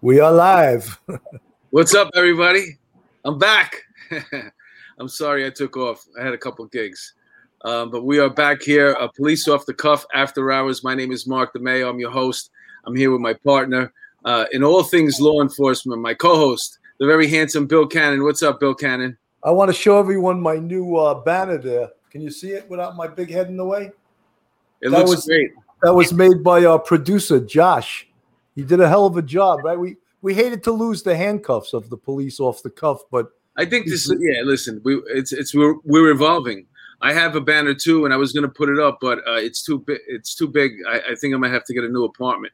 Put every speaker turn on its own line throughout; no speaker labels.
We are live.
What's up, everybody? I'm back. I'm sorry I took off. I had a couple gigs. Um, but we are back here, a police off the cuff after hours. My name is Mark DeMeo. I'm your host. I'm here with my partner uh, in all things law enforcement, my co host, the very handsome Bill Cannon. What's up, Bill Cannon?
I want to show everyone my new uh, banner there. Can you see it without my big head in the way?
It that looks was, great.
That was made by our producer, Josh. He did a hell of a job, right? We we hated to lose the handcuffs of the police off the cuff, but
I think this yeah. Listen, we it's it's we're we're evolving. I have a banner too, and I was gonna put it up, but uh, it's too big. It's too big. I, I think I might have to get a new apartment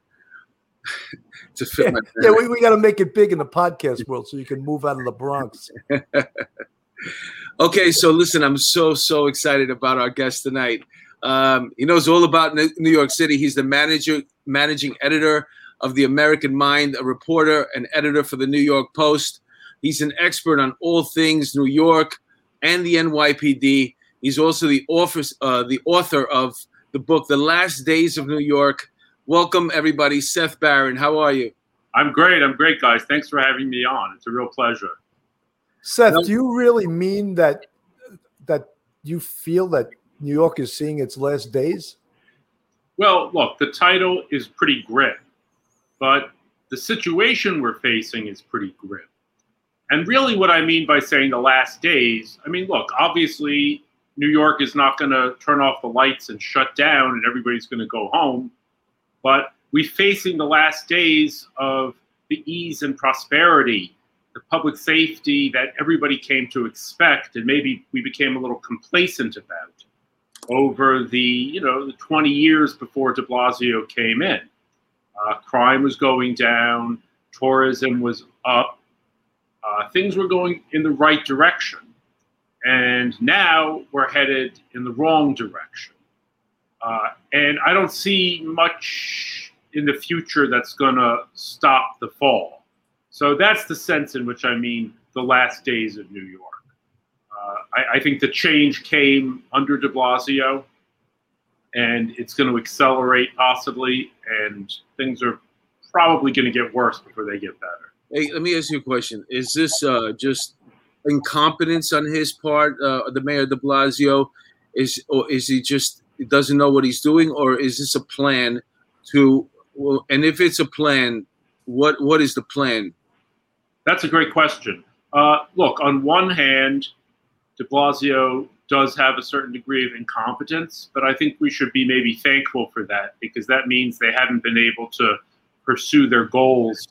to fit yeah, my. Banner. Yeah, we, we got to make it big in the podcast world so you can move out of the Bronx.
okay, so listen, I'm so so excited about our guest tonight. Um, he knows all about New York City. He's the manager, managing editor of the American Mind, a reporter and editor for the New York Post. He's an expert on all things New York and the NYPD. He's also the author, uh, the author of the book The Last Days of New York. Welcome, everybody. Seth Barron, how are you?
I'm great. I'm great, guys. Thanks for having me on. It's a real pleasure.
Seth, do you really mean that that you feel that New York is seeing its last days?
Well, look, the title is pretty grim, but the situation we're facing is pretty grim. And really, what I mean by saying the last days, I mean, look, obviously, New York is not going to turn off the lights and shut down and everybody's going to go home. But we're facing the last days of the ease and prosperity, the public safety that everybody came to expect, and maybe we became a little complacent about over the you know the 20 years before De Blasio came in. Uh, crime was going down, tourism was up, uh, things were going in the right direction, and now we're headed in the wrong direction. Uh, and I don't see much in the future that's going to stop the fall. So that's the sense in which I mean the last days of New York. Uh, I, I, think the change came under De Blasio, and it's going to accelerate possibly, and things are probably going to get worse before they get better.
Hey, let me ask you a question: Is this uh, just incompetence on his part, uh, the mayor De Blasio? Is or is he just he doesn't know what he's doing, or is this a plan to? Well, and if it's a plan, what what is the plan?
That's a great question. Uh, look, on one hand, de Blasio does have a certain degree of incompetence, but I think we should be maybe thankful for that because that means they haven't been able to pursue their goals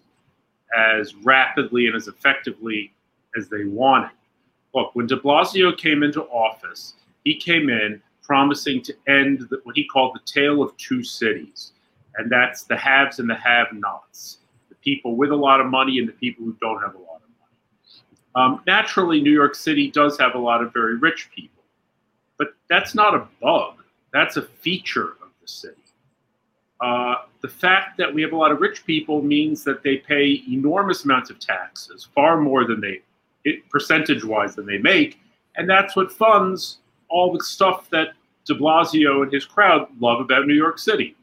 as rapidly and as effectively as they wanted. Look, when de Blasio came into office, he came in promising to end the, what he called the tale of two cities, and that's the haves and the have nots, the people with a lot of money and the people who don't have a lot of money. um, naturally, New York City does have a lot of very rich people, but that's not a bug. That's a feature of the city. Uh, the fact that we have a lot of rich people means that they pay enormous amounts of taxes, far more than they, percentage-wise, than they make, and that's what funds all the stuff that De Blasio and his crowd love about New York City.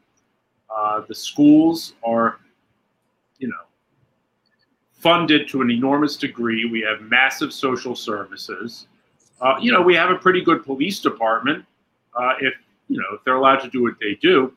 Uh, the schools are, you know, funded to an enormous degree. We have massive social services. Uh, you know, we have a pretty good police department. Uh, if you know, if they're allowed to do what they do.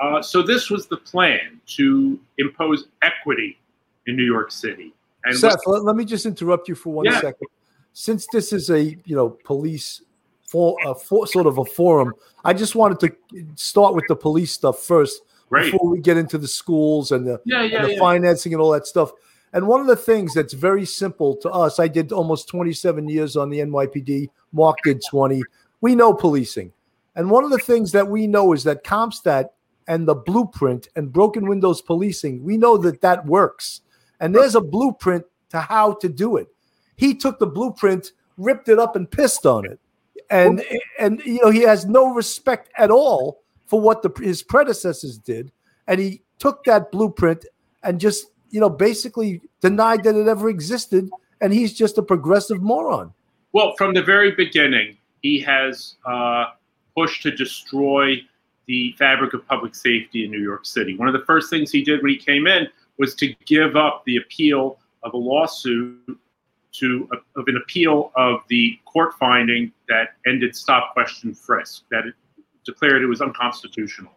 Uh, so this was the plan to impose equity in New York City.
And Seth, let, let, me just interrupt you for one yeah. second. Since this is a you know police for, a for sort of a forum, I just wanted to start with the police stuff first Great. before we get into the schools and the, yeah, yeah, and the financing and all that stuff. And one of the things that's very simple to us, I did almost 27 years on the NYPD, Mark did 20. We know policing. And one of the things that we know is that CompStat and the blueprint and broken windows policing, we know that that works. And there's a blueprint to how to do it. He took the blueprint, ripped it up, and pissed on it. And and you know he has no respect at all for what the, his predecessors did, and he took that blueprint and just you know, basically denied that it ever existed, and he's just a progressive moron.
Well, from the very beginning, he has uh, pushed to destroy the fabric of public safety in New York City. One of the first things he did when he came in was to give up the appeal of a lawsuit to of an appeal of the court finding that ended stop question frisk that it declared it was unconstitutional.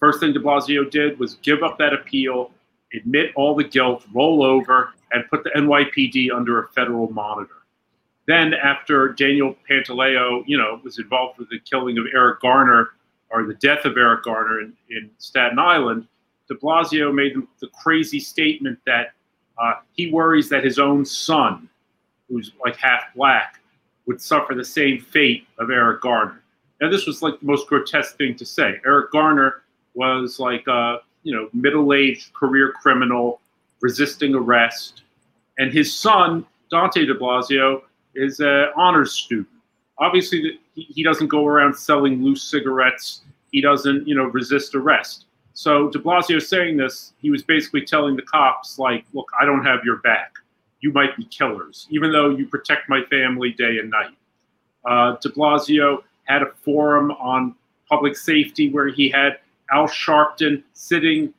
First thing De Blasio did was give up that appeal, admit all the guilt, roll over, and put the NYPD under a federal monitor. Then, after Daniel Pantaleo, you know, was involved with the killing of Eric Garner or the death of Eric Garner in, in Staten Island, De Blasio made the crazy statement that uh, he worries that his own son, who's like half black, would suffer the same fate of Eric Garner. Now, this was like the most grotesque thing to say. Eric Garner was like a you know middle-aged career criminal resisting arrest, and his son Dante De Blasio is an honors student. Obviously, he doesn't go around selling loose cigarettes. He doesn't you know resist arrest. So De Blasio saying this, he was basically telling the cops like, "Look, I don't have your back. You might be killers, even though you protect my family day and night." Uh, De Blasio had a forum on public safety where he had Al Sharpton sitting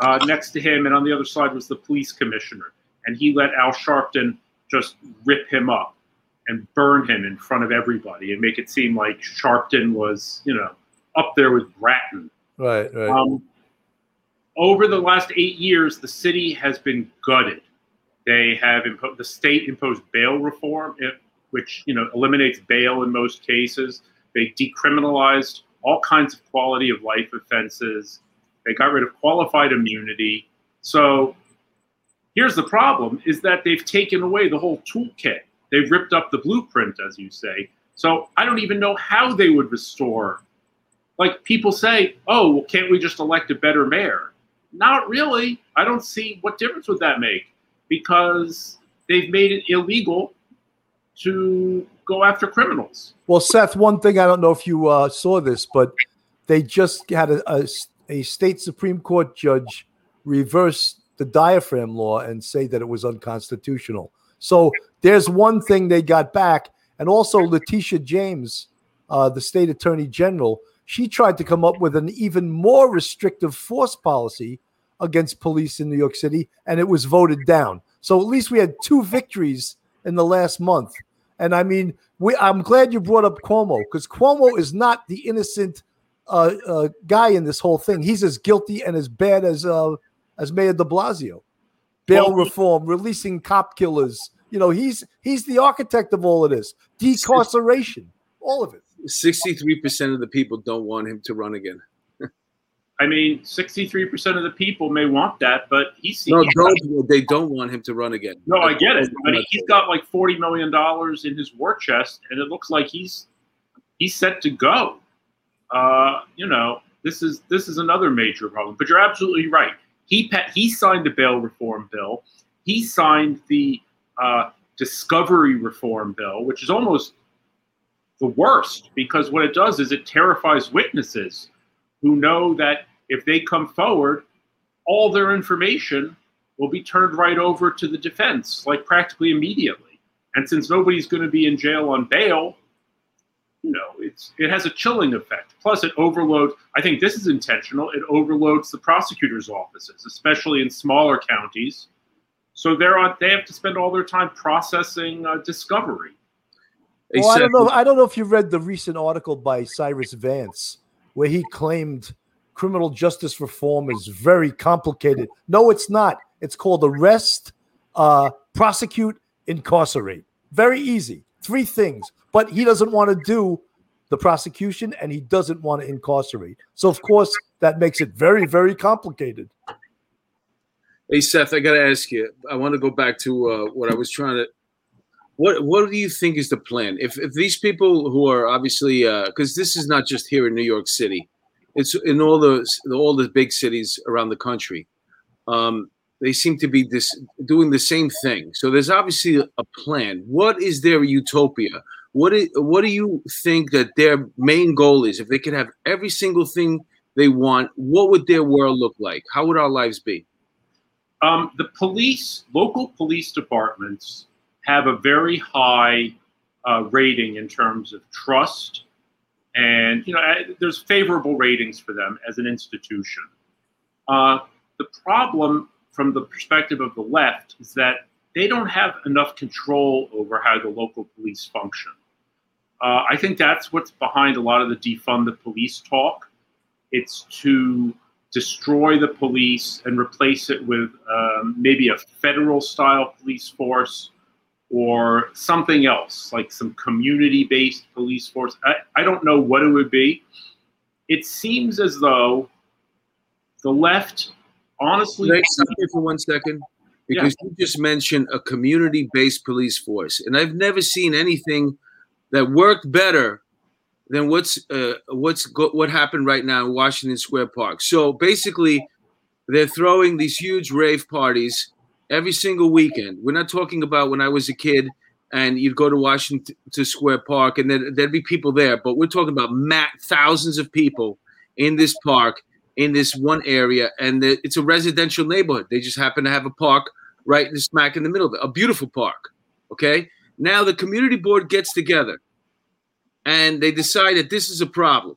uh, next to him, and on the other side was the police commissioner. And he let Al Sharpton just rip him up and burn him in front of everybody and make it seem like Sharpton was, you know, up there with Bratton.
Right, right. Um,
over the last eight years, the city has been gutted. They have imposed the state imposed bail reform, which you know eliminates bail in most cases. They decriminalized all kinds of quality of life offenses. They got rid of qualified immunity. So here's the problem is that they've taken away the whole toolkit. They've ripped up the blueprint, as you say. So I don't even know how they would restore. Like people say, oh, well, can't we just elect a better mayor? Not really. I don't see what difference would that make because they've made it illegal to go after criminals.
Well, Seth, one thing I don't know if you uh, saw this, but they just had a, a, a, state Supreme Court judge reverse the diaphragm law and say that it was unconstitutional. So there's one thing they got back. And also, Letitia James, uh, the state attorney general, she tried to come up with an even more restrictive force policy against police in New York City, and it was voted down. So at least we had two victories in the last month. And I mean, we, I'm glad you brought up Cuomo because Cuomo is not the innocent uh, uh, guy in this whole thing. He's as guilty and as bad as uh, as Mayor De Blasio. Bail reform, releasing cop killers. You know, he's he's the architect of all of this. Decarceration, all of it.
Sixty-three percent of the people don't want him to run again.
I mean, 63% of the people may want that, but he's
no, don't, they don't want him to run again.
No, I get it, but he's got like 40 million dollars in his war chest, and it looks like he's he's set to go. Uh, you know, this is this is another major problem. But you're absolutely right. He he signed the bail reform bill. He signed the uh, discovery reform bill, which is almost the worst because what it does is it terrifies witnesses who know that if they come forward, all their information will be turned right over to the defense, like practically immediately. And since nobody's going to be in jail on bail, you know, it's it has a chilling effect. Plus, it overloads. I think this is intentional. It overloads the prosecutors' offices, especially in smaller counties. So they're on. They have to spend all their time processing uh, discovery.
Well, I don't know. I don't know if you read the recent article by Cyrus Vance where he claimed criminal justice reform is very complicated. No, it's not. It's called arrest, uh, prosecute, incarcerate. Very easy. Three things. But he doesn't want to do the prosecution and he doesn't want to incarcerate. So, of course, that makes it very, very complicated.
Hey, Seth, I got to ask you. I want to go back to uh, what I was trying to. What What do you think is the plan? If if these people who are obviously because uh, this is not just here in New York City, it's in all the all the big cities around the country. Um, they seem to be this doing the same thing. So there's obviously a plan. What is their utopia? What is, what do you think that their main goal is? If they could have every single thing they want, what would their world look like? How would our lives be?
Um, the police, local police departments, have a very high uh, rating in terms of trust and you know there's favorable ratings for them as an institution. Uh, the problem from the perspective of the left is that they don't have enough control over how the local police function. Uh, I think that's what's behind a lot of the defund the police talk. It's to destroy the police and replace it with um, maybe a federal style police force or something else, like some community based police force. I, I don't know what it would be. It seems as though the left, honestly.
Can I stop you for one second? Because yeah. you just mentioned a community based police force, and I've never seen anything that worked better than what's uh, what's go- what happened right now in Washington Square Park. So basically, they're throwing these huge rave parties every single weekend. We're not talking about when I was a kid and you'd go to Washington to Square Park and then there'd be people there, but we're talking about mat thousands of people in this park in this one area, and the, it's a residential neighborhood. They just happen to have a park right in smack in the middle of it, a beautiful park. Okay, now the community board gets together and they decide that this is a problem.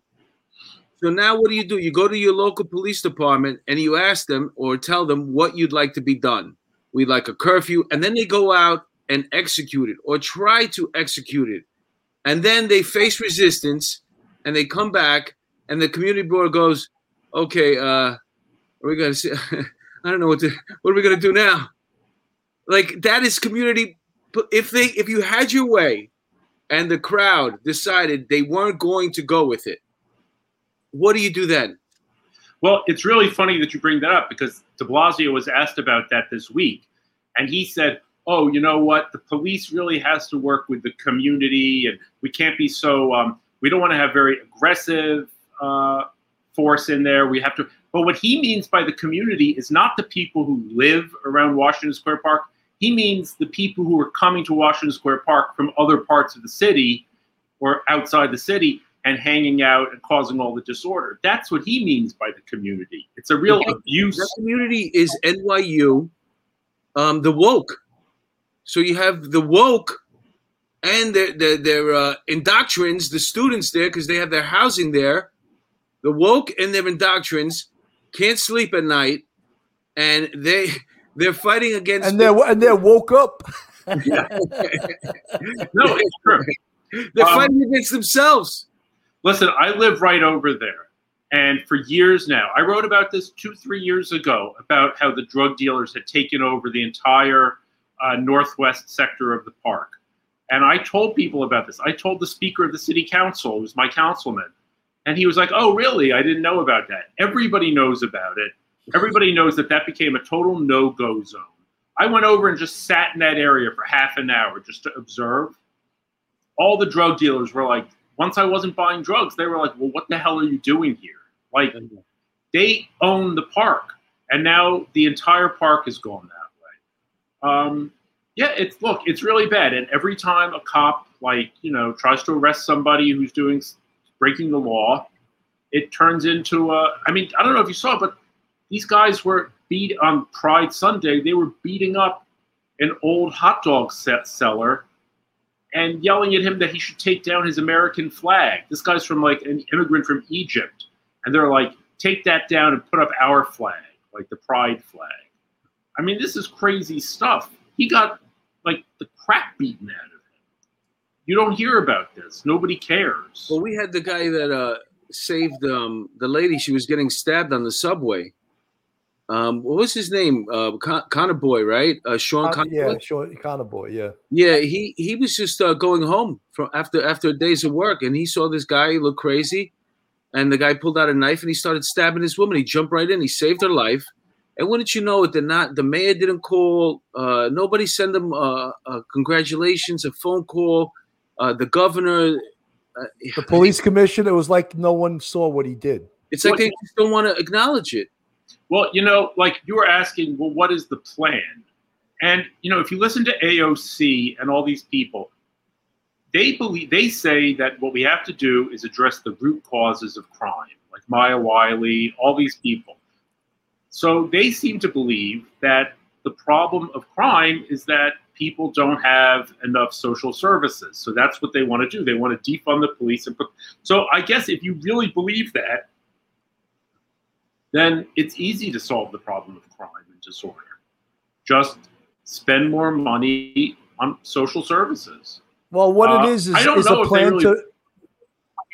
So now what do you do? You go to your local police department and you ask them or tell them what you'd like to be done. We'd like a curfew. And then they go out and execute it or try to execute it. And then they face resistance and they come back and the community board goes, okay, uh, are we to see? I don't know what to, what are we to do now? Like that is community. If they, if you had your way, and the crowd decided they weren't going to go with it, what do you do then?
Well, it's really funny that you bring that up because de Blasio was asked about that this week. And he said, oh, you know what? The police really has to work with the community, and we can't be so, um, we don't want to have very aggressive uh, force in there. We have to. But what he means by the community is not the people who live around Washington Square Park. He means the people who are coming to Washington Square Park from other parts of the city or outside the city and hanging out and causing all the disorder. That's what he means by the community. It's a real okay. abuse.
The community is NYU, um, the woke. So you have the woke and their their, their uh, indoctrines, the students there, because they have their housing there. The woke and their indoctrines can't sleep at night, and they they're fighting against
and they're and they're woke up.
no, it's true.
They're um, fighting against themselves.
Listen, I live right over there. And for years now, I wrote about this two, three years ago about how the drug dealers had taken over the entire uh, northwest sector of the park. And I told people about this. I told the speaker of the city council, who's my councilman, and he was like, "Oh, really? I didn't know about that." Everybody knows about it. Everybody knows that that became a total no-go zone. I went over and just sat in that area for half an hour just to observe. All the drug dealers were like, once I wasn't buying drugs, they were like, well, what the hell are you doing here? Like, they own the park, and now the entire park is gone that way. Um, yeah, it's look, it's really bad. And every time a cop, like, you know, tries to arrest somebody who's doing breaking the law, it turns into a. I mean, I don't know if you saw, but these guys were beat on Pride Sunday. They were beating up an old hot dog set seller and yelling at him that he should take down his American flag. This guy's from like an immigrant from Egypt. And they're like, take that down and put up our flag, like the pride flag. I mean, this is crazy stuff. He got like the crap beaten out of him. You don't hear about this. Nobody cares.
Well, we had the guy that uh, saved um, the lady. She was getting stabbed on the subway. Um, what was his name? Uh, Con- Connor Boy, right? Uh, Sean.
Connor yeah, Sean Connor Boy. Yeah.
Yeah, he he was just uh, going home from after after days of work, and he saw this guy look crazy, and the guy pulled out a knife and he started stabbing this woman. He jumped right in. He saved her life. And wouldn't you know it? The not the mayor didn't call. Uh, nobody sent him uh, uh, congratulations, a phone call. Uh, the governor,
uh, the police commissioner. It was like no one saw what he did.
It's like they just don't want to acknowledge it.
Well, you know, like you were asking, well, what is the plan? And you know, if you listen to AOC and all these people, they believe they say that what we have to do is address the root causes of crime, like Maya Wiley, all these people. So they seem to believe that the problem of crime is that people don't have enough social services. So that's what they want to do. They want to defund the police and put. So I guess if you really believe that, then it's easy to solve the problem of crime and disorder. just spend more money on social services.
Well, what uh, it is is, is a plan really... to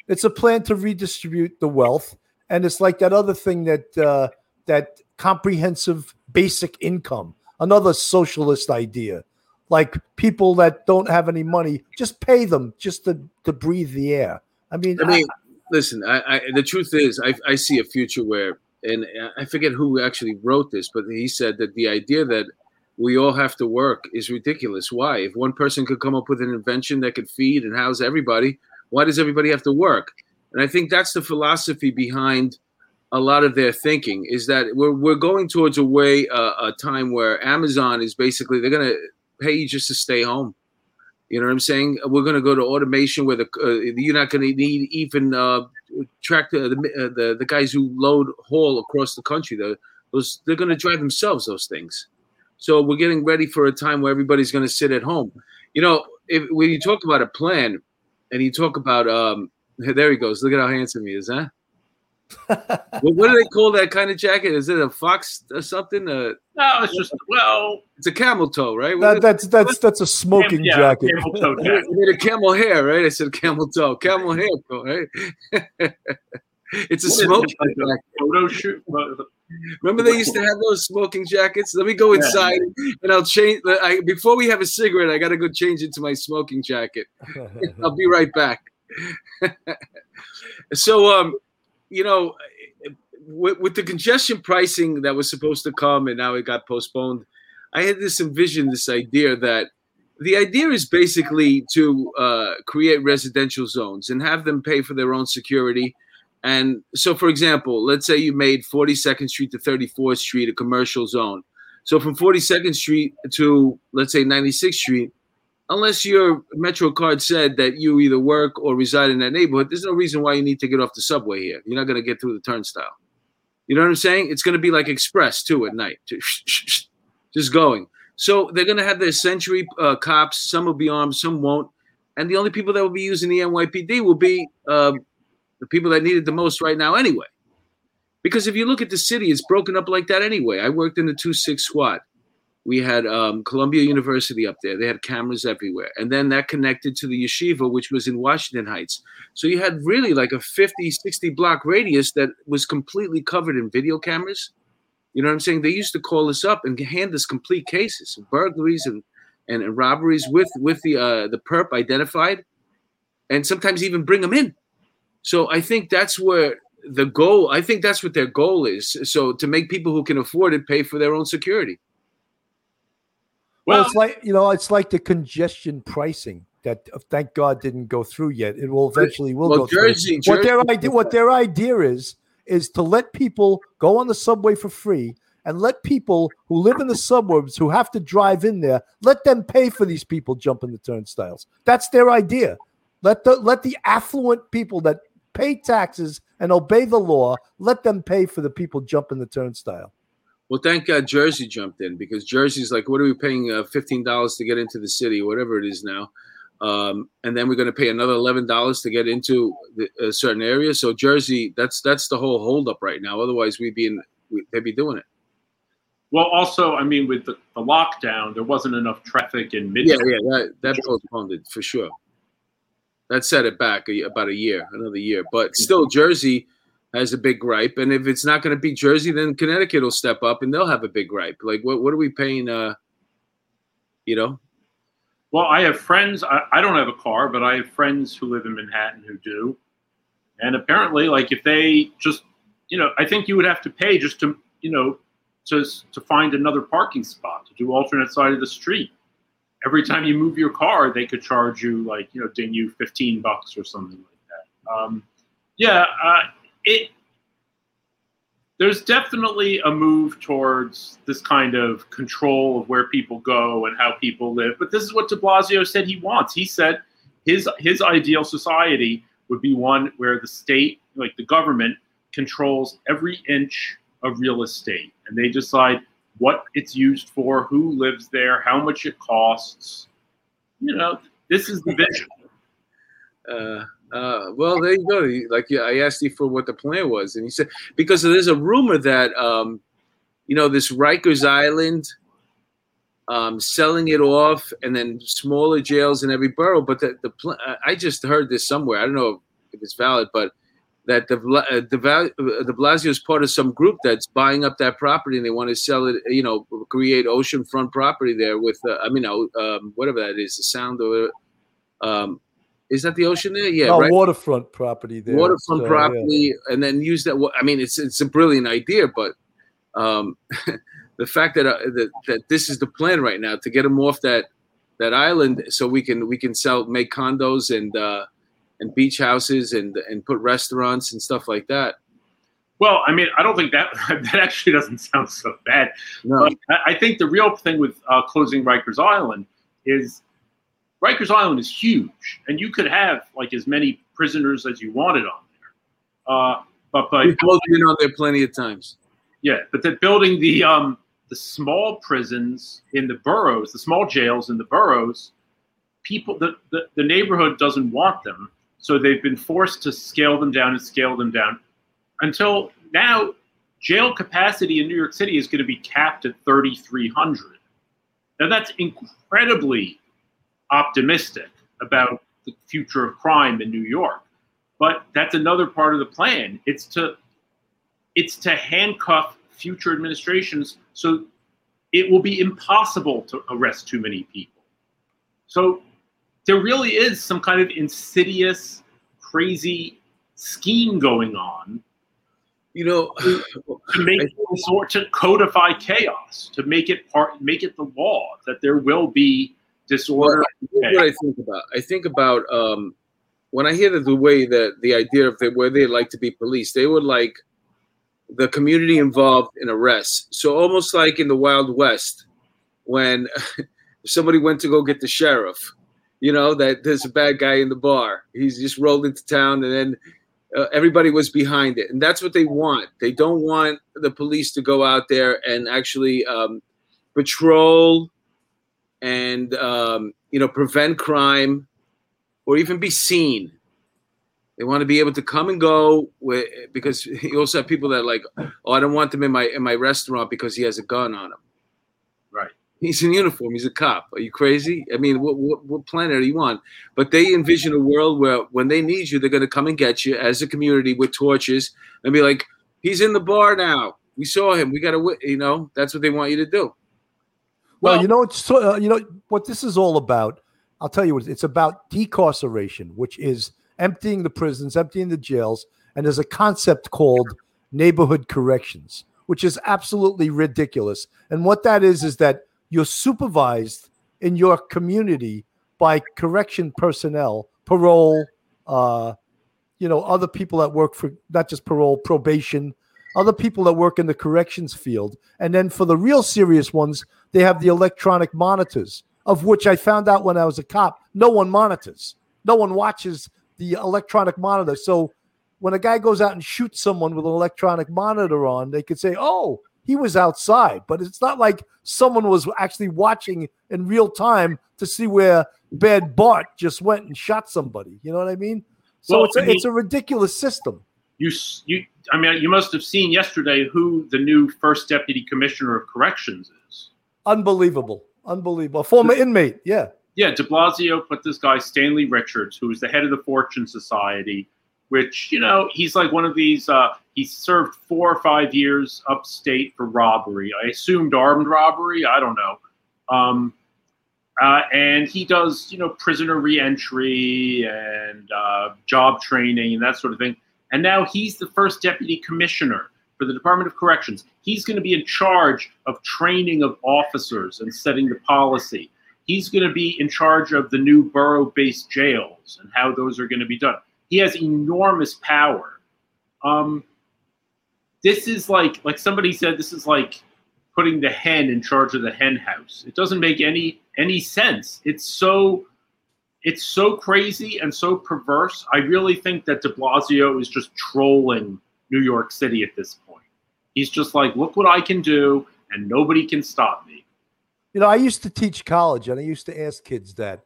it's a plan to redistribute the wealth, and it's like that other thing that uh, that comprehensive basic income, another socialist idea. Like people that don't have any money, just pay them just to, to breathe the air. I mean,
I mean, I, listen. I, I, the truth is, I, I see a future where, and I forget who actually wrote this, but he said that the idea that we all have to work is ridiculous. Why? If one person could come up with an invention that could feed and house everybody, why does everybody have to work? And I think that's the philosophy behind a lot of their thinking is that we're, we're going towards a way, uh, a time where Amazon is basically, they're going to pay you just to stay home. You know what I'm saying? We're going to go to automation where the uh, you're not going to need even uh, track the the, uh, the, the guys who load haul across the country. The, those they're going to drive themselves those things. So we're getting ready for a time where everybody's going to sit at home. You know, if, when you talk about a plan, and you talk about um, there he goes. Look at how handsome he is, huh? what, what, do they call that kind of jacket? Is it a fox or something? Uh,
no, it's just well,
it's a camel toe, right?
That, that's that's that's a smoking yeah, jacket. Camel toe
jacket. made a camel hair, right? I said camel toe, camel hair, right? it's a what smoking like jacket. photo shoot. Remember they used to have those smoking jackets? Let me go inside yeah. and I'll change. I, before we have a cigarette, I got to go change into my smoking jacket. I'll be right back. so, um, you know, with, with, the congestion pricing that was supposed to come and now it got postponed, I had this envision, this idea that the idea is basically to uh, create residential zones and have them pay for their own security and so, for example, let's say you made 42nd Street to 34th Street a commercial zone. So from 42nd Street to let's say 96th Street, unless your Metro card said that you either work or reside in that neighborhood, there's no reason why you need to get off the subway here. You're not going to get through the turnstile. You know what I'm saying? It's going to be like express too at night, just going. So they're going to have their Century uh, cops. Some will be armed, some won't. And the only people that will be using the NYPD will be uh, the people that need it the most right now anyway. Because if you look at the city, it's broken up like that anyway. I worked in the 2 6 squad. We had um, Columbia University up there. They had cameras everywhere. And then that connected to the yeshiva, which was in Washington Heights. So you had really like a 50, 60 block radius that was completely covered in video cameras. You know what I'm saying? They used to call us up and hand us complete cases burglaries and, and, and robberies with, with the, uh, the perp identified and sometimes even bring them in so I think that's where the goal. I think that's what their goal is. So to make people who can afford it pay for their own security.
Well, well it's like you know, it's like the congestion pricing that uh, thank God didn't go through yet. It will eventually will well, go Jersey, through. Jersey, what their idea, what their idea is, is to let people go on the subway for free and let people who live in the suburbs who have to drive in there let them pay for these people jumping the turnstiles. That's their idea. Let the let the affluent people that pay taxes and obey the law. Let them pay for the people jumping the turnstile.
Well, thank God Jersey jumped in because Jersey's like, what are we paying uh, fifteen dollars to get into the city, whatever it is now, um, and then we're going to pay another eleven dollars to get into the, a certain area. So Jersey, that's that's the whole holdup right now. Otherwise, we'd be in, we, they'd be doing it.
Well, also, I mean, with the, the lockdown, there wasn't enough traffic in mid.
Yeah, yeah, that that postponed it for sure. That set it back a, about a year, another year. But still, Jersey has a big gripe, and if it's not going to be Jersey, then Connecticut will step up and they'll have a big gripe. Like, what what are we paying? Uh, you know.
Well, I have friends. I, I don't have a car, but I have friends who live in Manhattan who do, and apparently, like if they just, you know, I think you would have to pay just to, you know, to to find another parking spot to do alternate side of the street every time you move your car, they could charge you like you know ding you fifteen bucks or something like that. Um, yeah, uh, it. There's definitely a move towards this kind of control of where people go and how people live. But this is what De Blasio said he wants. He said his his ideal society would be one where the state, like the government, controls every inch of real estate, and they decide what it's used for, who lives there, how much it costs. You know, this is the vision.
Uh, uh, well, there you go. Like, yeah, I asked you for what the plan was, and he said because there's a rumor that, um, you know, this Rikers Island um, selling it off, and then smaller jails in every borough. But the, the I just heard this somewhere. I don't know if it's valid, but that the uh, the, uh, Blasio is part of some group that's buying up that property and they want to sell it. You know, create oceanfront property there with. Uh, I mean, um, whatever that is, the sound of. Um, is that the ocean there? Yeah,
oh, right? waterfront property there.
Waterfront so, property, yeah. and then use that. I mean, it's it's a brilliant idea, but um, the fact that, uh, that that this is the plan right now to get them off that that island, so we can we can sell make condos and uh, and beach houses and and put restaurants and stuff like that.
Well, I mean, I don't think that that actually doesn't sound so bad.
No.
I think the real thing with uh, closing Rikers Island is Rikers Island is huge, and you could have like as many prisoners as you wanted on there. Uh, but by
We've been on there plenty of times.
Yeah, but that building the um, the small prisons in the boroughs, the small jails in the boroughs, people the, the, the neighborhood doesn't want them, so they've been forced to scale them down and scale them down until now. Jail capacity in New York City is going to be capped at 3,300. Now that's incredibly optimistic about the future of crime in New York. But that's another part of the plan. It's to it's to handcuff future administrations so it will be impossible to arrest too many people. So there really is some kind of insidious, crazy scheme going on.
You know,
to, to make sort to codify chaos, to make it part, make it the law that there will be disorder.
Well, what I think about. I think about um, when I hear the, way that the idea of the, where they like to be policed, they would like the community involved in arrests. So almost like in the Wild West, when somebody went to go get the sheriff, you know that there's a bad guy in the bar. He's just rolled into town, and then uh, everybody was behind it, and that's what they want. They don't want the police to go out there and actually um, patrol and um, you know prevent crime or even be seen. They want to be able to come and go with, because you also have people that like, oh, I don't want them in my in my restaurant because he has a gun on him.
Right.
He's in uniform. He's a cop. Are you crazy? I mean, what, what, what planet are you on? But they envision a world where when they need you, they're going to come and get you as a community with torches and be like, he's in the bar now. We saw him. We got to, you know, that's what they want you to do.
Well, well you know, it's uh, you know what this is all about. I'll tell you what it's about: decarceration, which is emptying the prisons, emptying the jails, and there's a concept called neighborhood corrections, which is absolutely ridiculous. And what that is is that you're supervised in your community by correction personnel, parole, uh, you know, other people that work for not just parole, probation, other people that work in the corrections field. And then for the real serious ones, they have the electronic monitors, of which I found out when I was a cop, no one monitors. No one watches the electronic monitor. So when a guy goes out and shoots someone with an electronic monitor on, they could say, oh, he was outside. But it's not like someone was actually watching in real time to see where Bad Bart just went and shot somebody. You know what I mean? So well, it's, a, I mean, it's a ridiculous system.
You, you I mean, you must have seen yesterday who the new first deputy commissioner of corrections is.
Unbelievable. Unbelievable. Former inmate. Yeah.
Yeah. De Blasio put this guy, Stanley Richards, who was the head of the Fortune Society, which, you know, he's like one of these, uh, he served four or five years upstate for robbery. I assumed armed robbery. I don't know. Um, uh, and he does, you know, prisoner reentry and uh, job training and that sort of thing. And now he's the first deputy commissioner for the Department of Corrections. He's going to be in charge of training of officers and setting the policy. He's going to be in charge of the new borough based jails and how those are going to be done. He has enormous power. Um, this is like, like somebody said, this is like putting the hen in charge of the hen house. It doesn't make any any sense. It's so it's so crazy and so perverse. I really think that de Blasio is just trolling New York City at this point. He's just like, look what I can do, and nobody can stop me.
You know, I used to teach college, and I used to ask kids that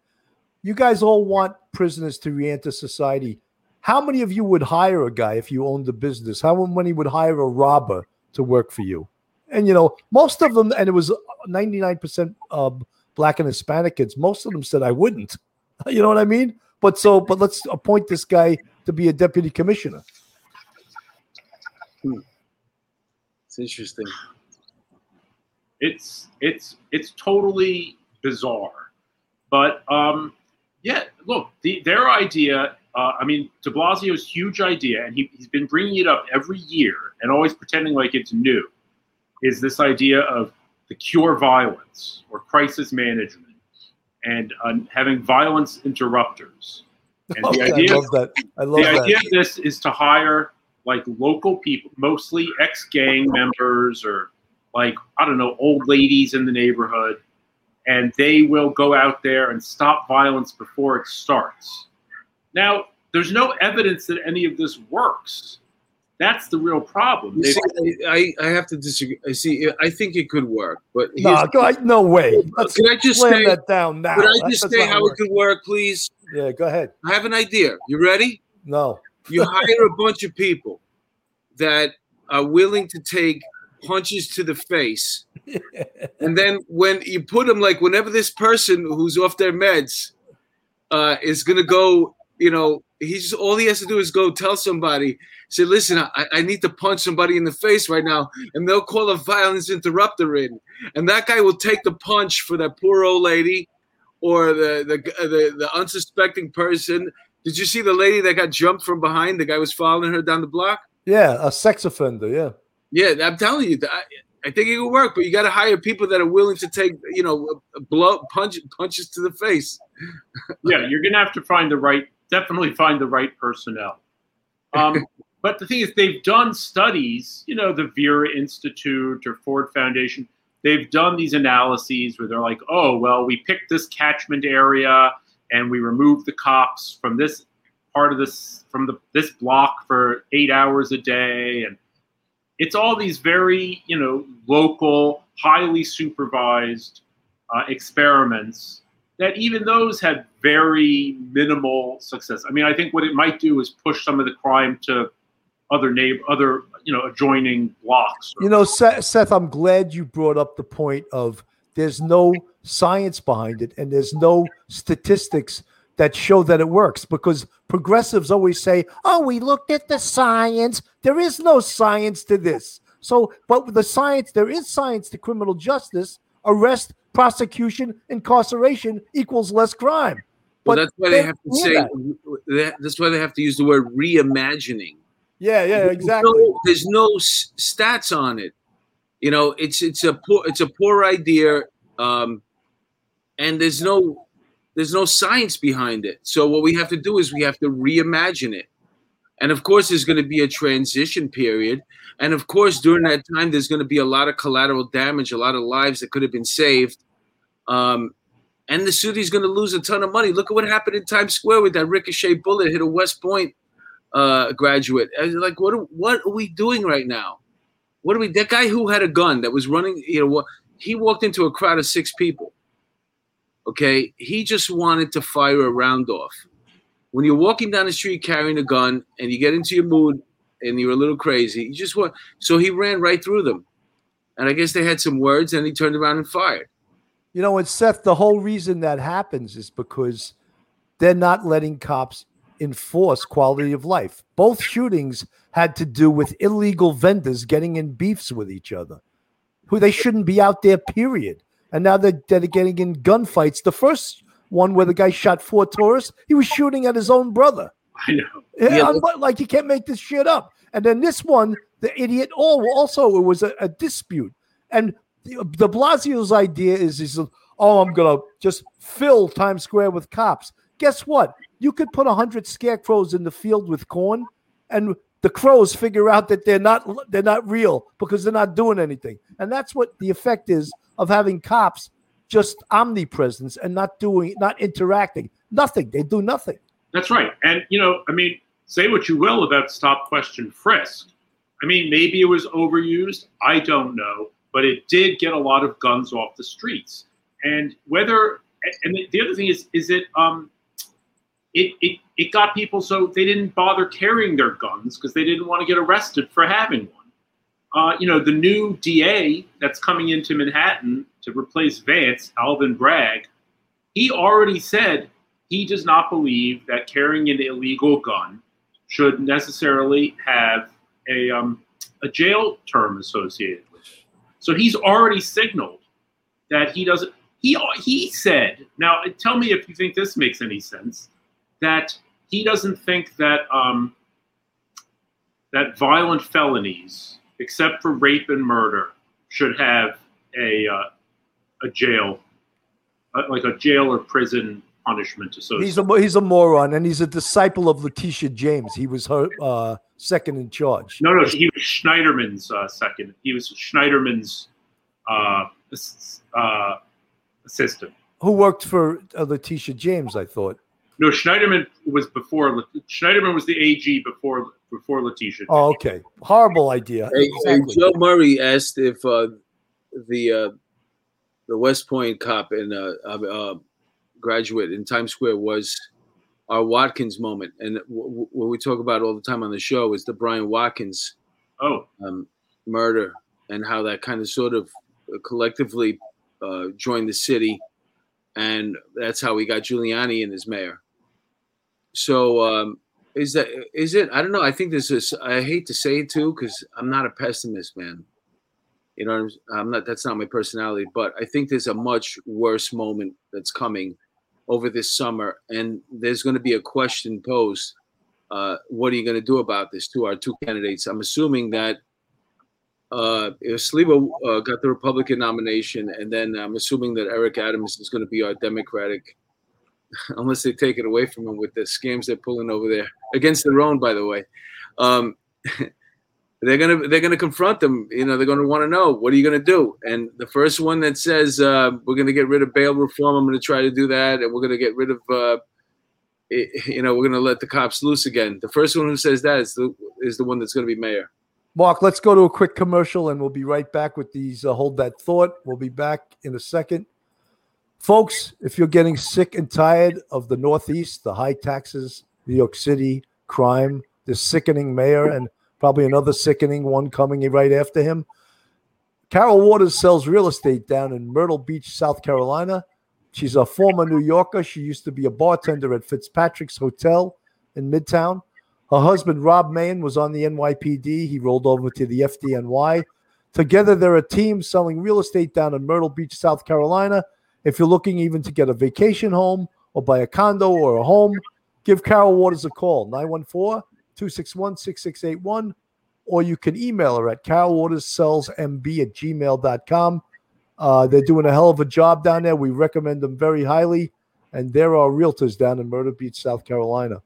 you guys all want prisoners to reenter society. How many of you would hire a guy if you owned a business? How many would hire a robber to work for you? And you know, most of them, and it was 99% uh, black and Hispanic kids. Most of them said I wouldn't. You know what I mean? But so, but let's appoint this guy to be a deputy commissioner.
Hmm. It's interesting.
It's it's it's totally bizarre, but um, yeah. Look, the, their idea. Uh, I mean, De Blasio's huge idea, and he, he's been bringing it up every year and always pretending like it's new. Is this idea of the cure violence or crisis management and uh, having violence interrupters? And
the idea, I love that. I love
the
that.
idea of this is to hire like local people, mostly ex-gang members or like I don't know, old ladies in the neighborhood, and they will go out there and stop violence before it starts. Now, there's no evidence that any of this works. That's the real problem.
See, I, I have to disagree. I see. I think it could work, but
no, go, no way.
Let's can I just
say that down now?
Could I just say how work. it could work, please?
Yeah, go ahead.
I have an idea. You ready?
No.
You hire a bunch of people that are willing to take punches to the face. and then when you put them like whenever this person who's off their meds uh, is gonna go, you know, he's all he has to do is go tell somebody, say, listen, I, I need to punch somebody in the face right now, and they'll call a violence interrupter in. And that guy will take the punch for that poor old lady or the the the, the unsuspecting person. Did you see the lady that got jumped from behind? The guy was following her down the block.
Yeah, a sex offender. Yeah.
Yeah, I'm telling you, I, I think it will work, but you got to hire people that are willing to take, you know, blow punch punches to the face.
yeah, you're gonna have to find the right, definitely find the right personnel. Um, but the thing is, they've done studies. You know, the Vera Institute or Ford Foundation. They've done these analyses where they're like, oh, well, we picked this catchment area and we removed the cops from this part of this from the this block for eight hours a day and it's all these very you know local highly supervised uh, experiments that even those had very minimal success i mean i think what it might do is push some of the crime to other neighbor other you know adjoining blocks
you know seth, seth i'm glad you brought up the point of there's no science behind it and there's no statistics that show that it works because progressives always say, "Oh, we looked at the science. There is no science to this." So, but the science, there is science to criminal justice. Arrest, prosecution, incarceration equals less crime.
But well, that's why they have to say. That. That's why they have to use the word reimagining.
Yeah, yeah, exactly.
There's no, there's no stats on it. You know, it's it's a poor it's a poor idea, um, and there's no there's no science behind it. So what we have to do is we have to reimagine it. And of course, there's going to be a transition period. And of course, during that time, there's going to be a lot of collateral damage, a lot of lives that could have been saved. Um, and the city's going to lose a ton of money. Look at what happened in Times Square with that ricochet bullet hit a West Point uh, graduate. Like, what are, what are we doing right now? What are we? That guy who had a gun that was running, you know, what he walked into a crowd of six people Okay, he just wanted to fire a round off. When you're walking down the street carrying a gun and you get into your mood and you're a little crazy, you just want. So he ran right through them, and I guess they had some words, and he turned around and fired.
You know, and Seth, the whole reason that happens is because they're not letting cops enforce quality of life. Both shootings had to do with illegal vendors getting in beefs with each other, who they shouldn't be out there. Period and now they're, they're getting in gunfights. The first one where the guy shot four tourists, he was shooting at his own brother.
I know. Yeah,
like you can't make this shit up. And then this one, the idiot. Oh, also it was a, a dispute, and the, De Blasio's idea is is oh, I'm gonna just fill Times Square with cops. Guess what? You could put a hundred scarecrows in the field with corn, and the crows figure out that they're not they're not real because they're not doing anything. And that's what the effect is of having cops just omnipresence and not doing, not interacting. Nothing. They do nothing.
That's right. And, you know, I mean, say what you will about stop, question, frisk. I mean, maybe it was overused. I don't know. But it did get a lot of guns off the streets. And whether, and the other thing is, is it, um, it, it, it got people so they didn't bother carrying their guns because they didn't want to get arrested for having one. uh, you know, the new DA that's coming into Manhattan to replace Vance, Alvin Bragg, he already said he does not believe that carrying an illegal gun should necessarily have a um, a jail term associated with it. So he's already signaled that he doesn't. He he said. Now tell me if you think this makes any sense. That he doesn't think that um, that violent felonies, except for rape and murder, should have a uh, a jail, uh, like a jail or prison punishment associated.
He's a he's a moron, and he's a disciple of Letitia James. He was her uh, second in charge.
No, no, he was Schneiderman's uh, second. He was Schneiderman's uh, uh, assistant.
Who worked for uh, Letitia James? I thought.
No, Schneiderman was before. Schneiderman was the AG before before Letitia.
Oh, okay. Horrible idea.
Hey, exactly. Joe Murray asked if uh, the uh, the West Point cop and uh, uh, graduate in Times Square was our Watkins moment, and w- what we talk about all the time on the show is the Brian Watkins
oh
um, murder and how that kind of sort of collectively uh, joined the city, and that's how we got Giuliani in as mayor. So um, is that is it? I don't know. I think this is. I hate to say it too because I'm not a pessimist, man. You know, I'm, I'm not. That's not my personality. But I think there's a much worse moment that's coming over this summer, and there's going to be a question posed. Uh, what are you going to do about this to our two candidates? I'm assuming that uh, Sliwa uh, got the Republican nomination, and then I'm assuming that Eric Adams is going to be our Democratic unless they take it away from them with the scams they're pulling over there against their own, by the way. Um, they're gonna they're gonna confront them. You know, they're gonna want to know what are you gonna do. And the first one that says uh, we're gonna get rid of bail reform, I'm gonna try to do that, and we're gonna get rid of. Uh, it, you know, we're gonna let the cops loose again. The first one who says that is the is the one that's gonna be mayor.
Mark, let's go to a quick commercial, and we'll be right back with these. Uh, hold that thought. We'll be back in a second. Folks, if you're getting sick and tired of the Northeast, the high taxes, New York City, crime, the sickening mayor, and probably another sickening one coming right after him, Carol Waters sells real estate down in Myrtle Beach, South Carolina. She's a former New Yorker. She used to be a bartender at Fitzpatrick's Hotel in Midtown. Her husband, Rob Main, was on the NYPD. He rolled over to the FDNY. Together, they're a team selling real estate down in Myrtle Beach, South Carolina. If you're looking even to get a vacation home or buy a condo or a home, give Carol Waters a call, 914 261 6681, or you can email her at carolwaterssellsmb at gmail.com. Uh, they're doing a hell of a job down there. We recommend them very highly. And there are realtors down in Myrtle Beach, South Carolina.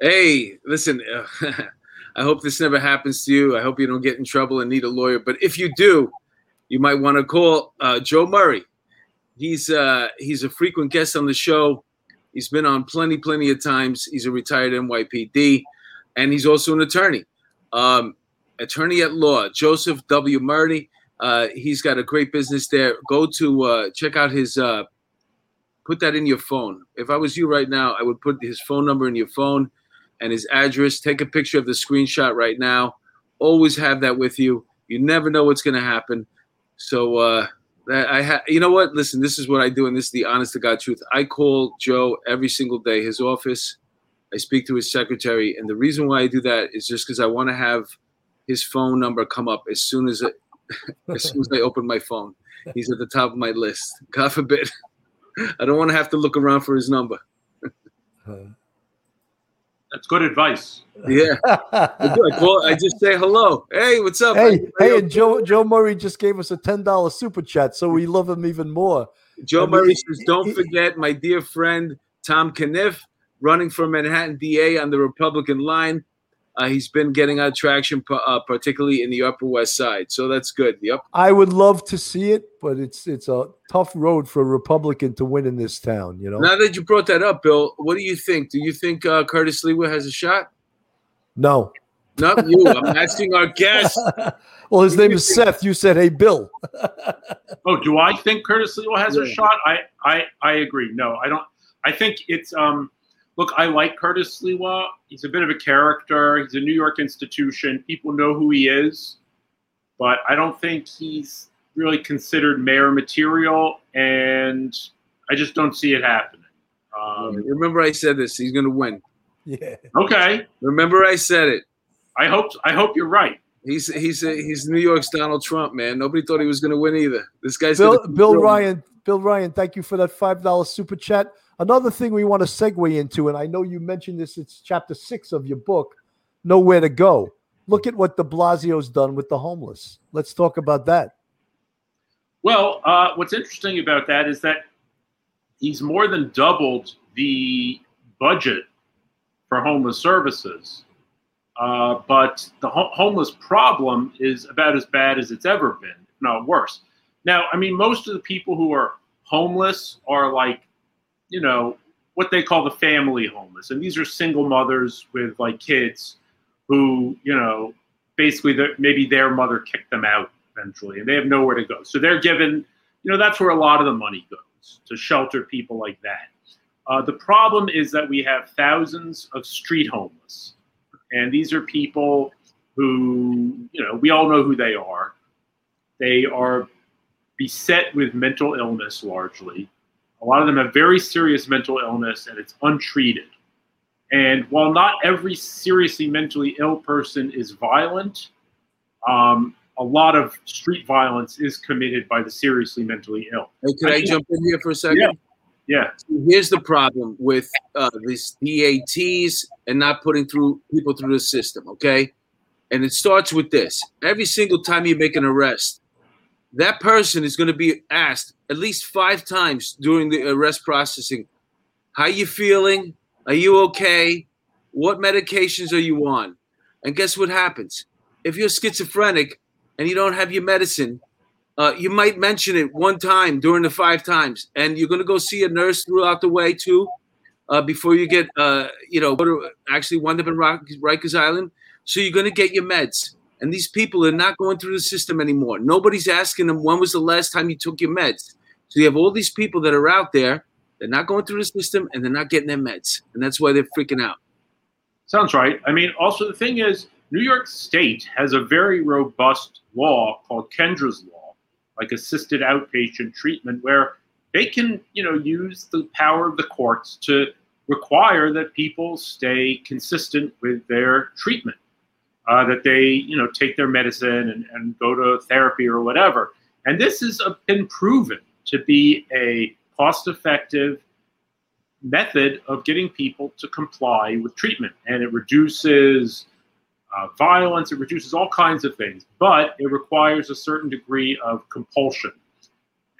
Hey, listen, I hope this never happens to you. I hope you don't get in trouble and need a lawyer. But if you do, you might want to call uh, Joe Murray. He's uh, he's a frequent guest on the show. He's been on plenty, plenty of times. He's a retired NYPD, and he's also an attorney, um, attorney at law. Joseph W. Murray. Uh, he's got a great business there. Go to uh, check out his. Uh, put that in your phone. If I was you right now, I would put his phone number in your phone and his address. Take a picture of the screenshot right now. Always have that with you. You never know what's going to happen. So uh, I ha- you know what? Listen, this is what I do, and this is the honest to God truth. I call Joe every single day, his office. I speak to his secretary, and the reason why I do that is just because I want to have his phone number come up as soon as as soon as I open my phone. He's at the top of my list. God forbid, I don't want to have to look around for his number.
That's good advice.
Yeah. well, I just say hello. Hey, what's up?
Hey, hey, and Joe Joe Murray just gave us a ten dollar super chat, so we love him even more.
Joe Murray says, "Don't forget my dear friend Tom Kenniff, running for Manhattan DA on the Republican line. Uh, he's been getting out traction, uh, particularly in the Upper West Side. So that's good. Yep.
I would love to see it, but it's it's a tough road for a Republican to win in this town. You know.
Now that you brought that up, Bill, what do you think? Do you think uh, Curtis Sliwa has a shot?
No.
Not you. I'm asking our guest.
well, his name is Seth. You said, "Hey, Bill."
oh, do I think Curtis Sliwa has yeah. a shot? I, I I agree. No, I don't. I think it's um look, I like Curtis Sliwa. He's a bit of a character. He's a New York institution. People know who he is, but I don't think he's really considered mayor material, and I just don't see it happening.
Um, Remember, I said this. He's going to win.
Yeah.
Okay.
Remember, I said it.
I hope. I hope you're right.
He's he's he's New York's Donald Trump, man. Nobody thought he was going to win either. This guy's
Bill, Bill Ryan. Bill Ryan, thank you for that five dollar super chat. Another thing we want to segue into, and I know you mentioned this. It's chapter six of your book, Nowhere to Go. Look at what De Blasio's done with the homeless. Let's talk about that.
Well, uh, what's interesting about that is that he's more than doubled the budget for homeless services. Uh, but the ho- homeless problem is about as bad as it's ever been, if not worse. Now, I mean, most of the people who are homeless are like, you know, what they call the family homeless. And these are single mothers with like kids who, you know, basically maybe their mother kicked them out eventually and they have nowhere to go. So they're given, you know, that's where a lot of the money goes to shelter people like that. Uh, the problem is that we have thousands of street homeless. And these are people who, you know, we all know who they are. They are beset with mental illness largely. A lot of them have very serious mental illness and it's untreated. And while not every seriously mentally ill person is violent, um, a lot of street violence is committed by the seriously mentally ill.
Hey, can I, I jump in here for a second?
Yeah. Yeah.
So here's the problem with uh, these DATs and not putting through people through the system. Okay, and it starts with this: every single time you make an arrest, that person is going to be asked at least five times during the arrest processing, "How you feeling? Are you okay? What medications are you on?" And guess what happens? If you're schizophrenic and you don't have your medicine, uh, you might mention it one time during the five times, and you're going to go see a nurse throughout the way too, uh, before you get, uh, you know, actually wind up in Rikers Island. So you're going to get your meds, and these people are not going through the system anymore. Nobody's asking them when was the last time you took your meds. So you have all these people that are out there. They're not going through the system, and they're not getting their meds, and that's why they're freaking out.
Sounds right. I mean, also the thing is, New York State has a very robust law called Kendra's law like assisted outpatient treatment, where they can, you know, use the power of the courts to require that people stay consistent with their treatment, uh, that they, you know, take their medicine and, and go to therapy or whatever. And this has been proven to be a cost-effective method of getting people to comply with treatment, and it reduces uh, violence, it reduces all kinds of things, but it requires a certain degree of compulsion.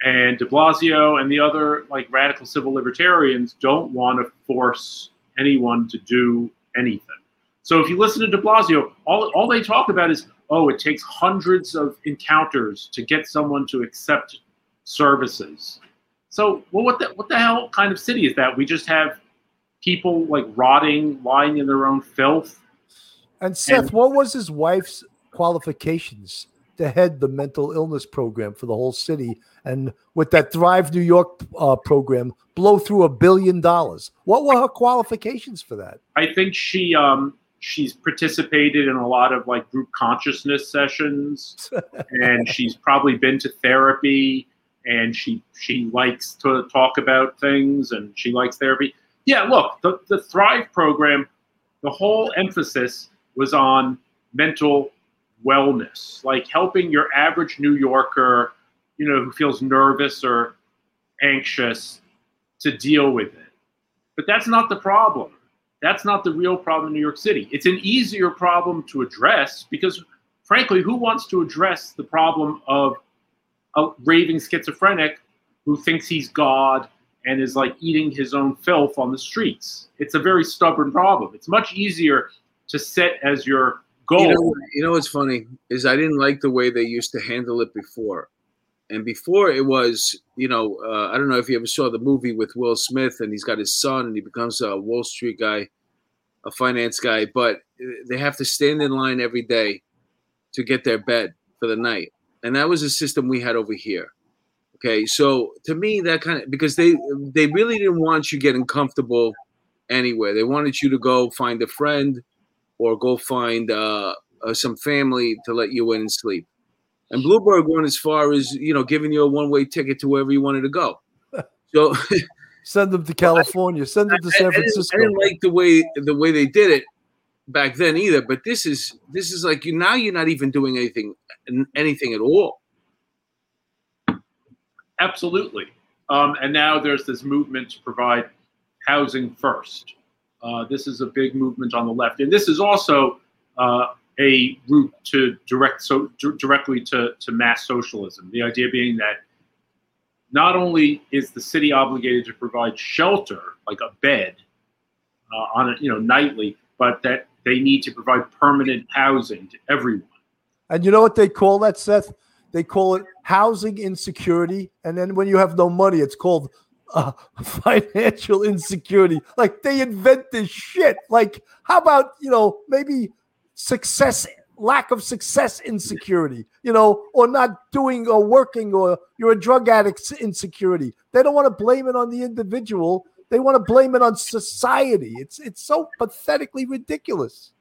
And de Blasio and the other like radical civil libertarians don't want to force anyone to do anything. So if you listen to de Blasio, all, all they talk about is, oh, it takes hundreds of encounters to get someone to accept services. So, well, what the, what the hell kind of city is that? We just have people like rotting, lying in their own filth,
and Seth, and, what was his wife's qualifications to head the mental illness program for the whole city? And with that Thrive New York uh, program, blow through a billion dollars. What were her qualifications for that?
I think she um, she's participated in a lot of like group consciousness sessions, and she's probably been to therapy. And she she likes to talk about things, and she likes therapy. Yeah, look, the, the Thrive program, the whole emphasis was on mental wellness, like helping your average New Yorker, you know, who feels nervous or anxious to deal with it. But that's not the problem. That's not the real problem in New York City. It's an easier problem to address because, frankly, who wants to address the problem of a raving schizophrenic who thinks he's God and is like eating his own filth on the streets? It's a very stubborn problem. It's much easier to set as your goal.
You know, you know what's funny is I didn't like the way they used to handle it before. And before it was, you know, uh, I don't know if you ever saw the movie with Will Smith and he's got his son and he becomes a Wall Street guy, a finance guy, but they have to stand in line every day to get their bed for the night. And that was a system we had over here. Okay, so to me, that kind of because they they really didn't want you getting comfortable anywhere. They wanted you to go find a friend or go find uh, uh, some family to let you in and sleep. And Bloomberg went as far as you know, giving you a one-way ticket to wherever you wanted to go. So
send them to California, send them to San Francisco.
I didn't, I didn't like the way the way they did it back then either. But this is this is like you now you're not even doing anything anything at all.
Absolutely. Um, and now there's this movement to provide housing first. Uh, this is a big movement on the left, and this is also uh, a route to direct so directly to, to mass socialism. The idea being that not only is the city obligated to provide shelter, like a bed, uh, on a, you know nightly, but that they need to provide permanent housing to everyone.
And you know what they call that, Seth? They call it housing insecurity. And then when you have no money, it's called uh, financial insecurity. Like they invent this shit. Like, how about, you know, maybe success, lack of success insecurity, you know, or not doing or working, or you're a drug addict insecurity. They don't want to blame it on the individual. They want to blame it on society. It's it's so pathetically ridiculous.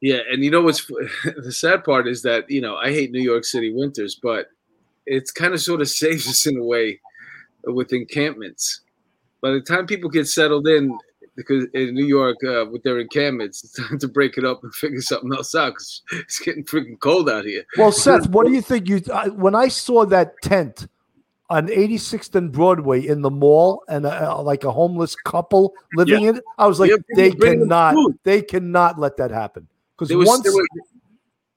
Yeah, and you know what's the sad part is that you know I hate New York City winters, but it's kind of sort of saves us in a way with encampments. By the time people get settled in, because in New York uh, with their encampments, it's time to break it up and figure something else out because it's getting freaking cold out here.
Well, Seth, what do you think? You uh, when I saw that tent on 86th and Broadway in the mall and uh, like a homeless couple living yeah. in it, I was like, yeah, they cannot, they cannot let that happen. Because once, were,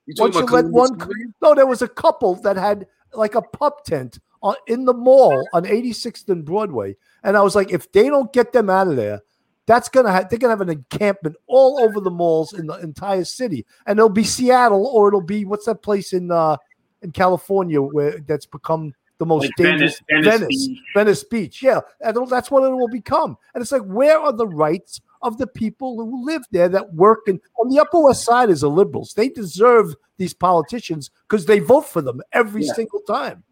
you once you let one, no, there was a couple that had like a pup tent on, in the mall on 86th and Broadway, and I was like, if they don't get them out of there, that's gonna have they're gonna have an encampment all over the malls in the entire city, and it'll be Seattle or it'll be what's that place in uh in California where that's become the most like dangerous Venice Venice Venice Beach. Venice Beach. Yeah, and that's what it will become. And it's like, where are the rights of the people who live there that work and on the Upper West Side is the liberals. They deserve these politicians because they vote for them every yeah. single time.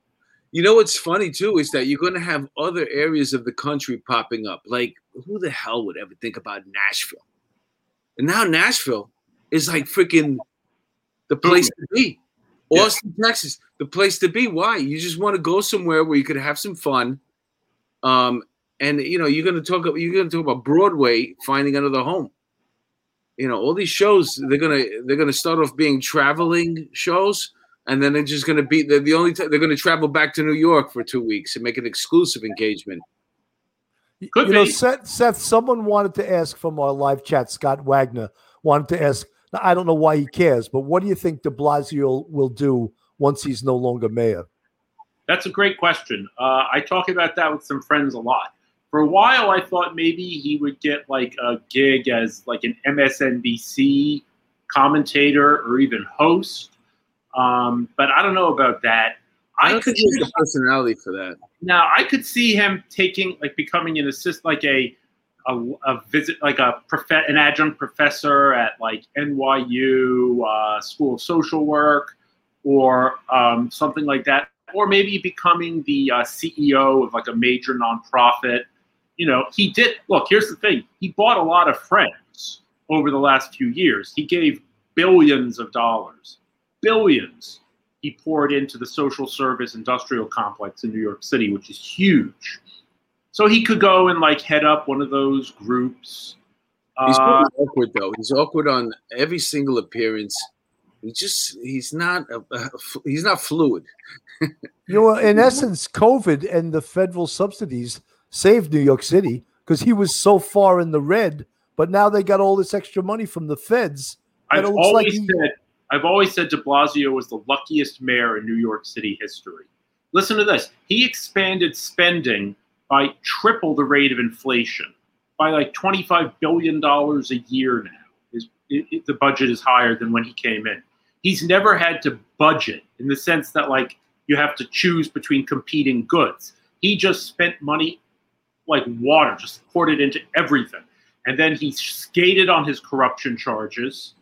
You know what's funny too is that you're going to have other areas of the country popping up. Like who the hell would ever think about Nashville? And now Nashville is like freaking the place to be. Austin, yeah. Texas, the place to be. Why? You just want to go somewhere where you could have some fun, um, and you know you're going to talk you're going to talk about Broadway finding another home. You know all these shows they're gonna they're gonna start off being traveling shows, and then they're just gonna be they're the only time they're gonna travel back to New York for two weeks and make an exclusive engagement.
Could you be. know, Seth, Seth, someone wanted to ask from our live chat. Scott Wagner wanted to ask. I don't know why he cares, but what do you think De Blasio will do once he's no longer mayor?
That's a great question. Uh, I talk about that with some friends a lot for a while I thought maybe he would get like a gig as like an MSNBC commentator or even host. Um, but I don't know about that.
I, I could see the personality for that.
Now I could see him taking like becoming an assist like a a, a visit like a prof- an adjunct professor at like NYU uh, School of Social Work or um, something like that, or maybe becoming the uh, CEO of like a major nonprofit you know, he did look, here's the thing. He bought a lot of friends over the last few years. He gave billions of dollars, billions he poured into the social service industrial complex in New York City, which is huge. So he could go and like head up one of those groups.
He's uh, awkward though. He's awkward on every single appearance. He just he's not a, a, he's not fluid.
you know, in essence, COVID and the federal subsidies saved New York City because he was so far in the red. But now they got all this extra money from the feds.
I've always like he, said I've always said De Blasio was the luckiest mayor in New York City history. Listen to this. He expanded spending by triple the rate of inflation, by like $25 billion a year now. It, it, the budget is higher than when he came in. He's never had to budget in the sense that, like, you have to choose between competing goods. He just spent money like water, just poured it into everything. And then he skated on his corruption charges,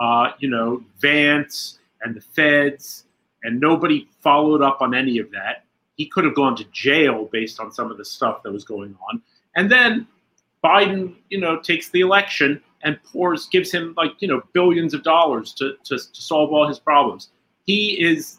uh, you know, Vance and the feds, and nobody followed up on any of that. He could have gone to jail based on some of the stuff that was going on. And then Biden, you know, takes the election and pours, gives him like you know billions of dollars to to, to solve all his problems. He is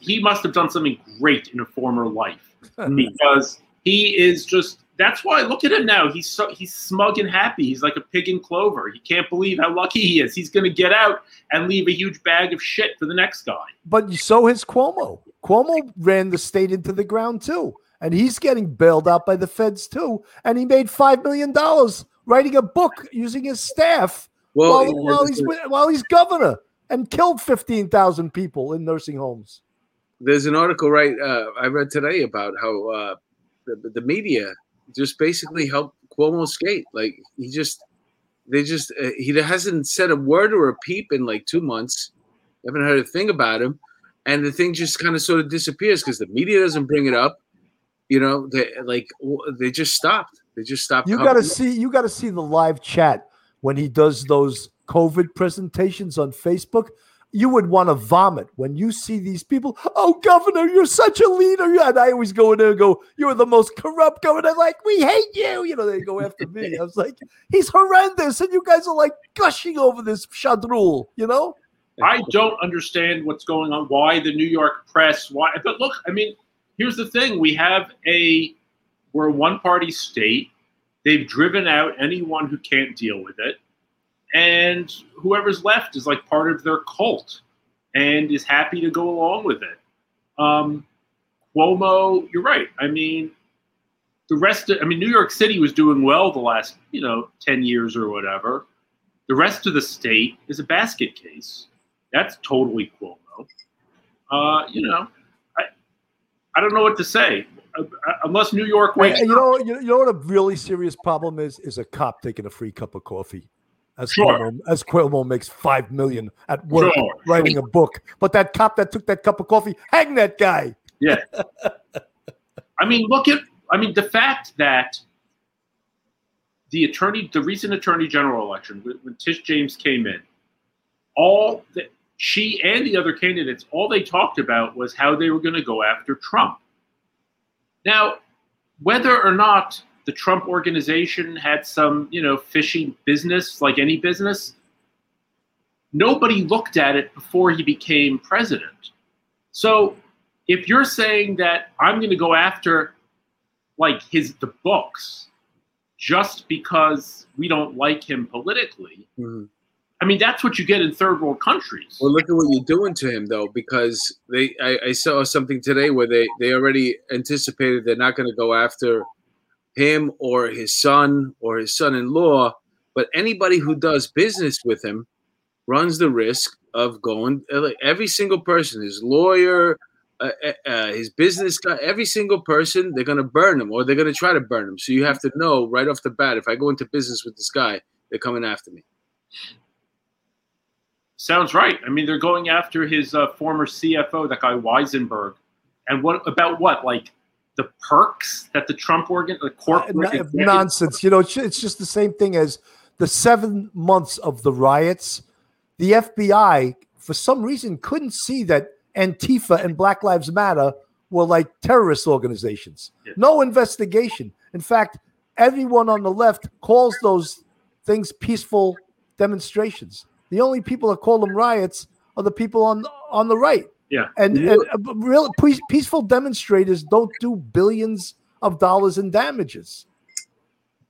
he must have done something great in a former life because he is just that's why look at him now. He's so he's smug and happy. He's like a pig in clover. He can't believe how lucky he is. He's going to get out and leave a huge bag of shit for the next guy.
But so has cuomo. Cuomo ran the state into the ground too. And he's getting bailed out by the feds too. And he made five million dollars writing a book using his staff well, while, while he's while he's governor and killed 15,000 people in nursing homes.
There's an article right uh, I read today about how uh, the, the media just basically helped Cuomo skate. Like he just, they just, uh, he hasn't said a word or a peep in like two months. Haven't heard a thing about him, and the thing just kind of sort of disappears because the media doesn't bring it up. You know, they like they just stopped. They just stopped.
You got to see. You got to see the live chat when he does those COVID presentations on Facebook you would want to vomit when you see these people. Oh, governor, you're such a leader. And I always go in there and go, You're the most corrupt governor. Like, we hate you. You know, they go after me. I was like, He's horrendous. And you guys are like gushing over this Shadrul, you know?
I don't understand what's going on. Why the New York press? Why? But look, I mean, here's the thing: we have a we're a one-party state. They've driven out anyone who can't deal with it and whoever's left is like part of their cult and is happy to go along with it. Um, Cuomo, you're right. I mean, the rest of, I mean, New York City was doing well the last, you know, 10 years or whatever. The rest of the state is a basket case. That's totally Cuomo. Uh, you know, I, I don't know what to say. Uh, unless New York wakes
you know, you know what a really serious problem is is a cop taking a free cup of coffee as sure. Cuomo, as Cuomo makes five million at work sure. writing a book. But that cop that took that cup of coffee, hang that guy.
Yeah. I mean, look at I mean the fact that the attorney, the recent attorney general election, when Tish James came in, all that she and the other candidates, all they talked about was how they were going to go after Trump. Now, whether or not the Trump organization had some, you know, fishy business like any business. Nobody looked at it before he became president. So if you're saying that I'm going to go after like his the books just because we don't like him politically, mm-hmm. I mean that's what you get in third world countries.
Well, look at what you're doing to him though, because they I, I saw something today where they they already anticipated they're not going to go after him or his son or his son-in-law, but anybody who does business with him runs the risk of going. Every single person, his lawyer, uh, uh, uh his business guy, every single person, they're going to burn him or they're going to try to burn him. So you have to know right off the bat if I go into business with this guy, they're coming after me.
Sounds right. I mean, they're going after his uh, former CFO, that guy Weisselberg. And what about what? Like the perks that the Trump organ, the corporate uh,
nonsense. You know, it's, just the same thing as the seven months of the riots. The FBI, for some reason, couldn't see that Antifa and Black Lives Matter were like terrorist organizations. Yeah. No investigation. In fact, everyone on the left calls those things peaceful demonstrations. The only people that call them riots are the people on on the right.
Yeah.
And, and uh, real peaceful demonstrators don't do billions of dollars in damages.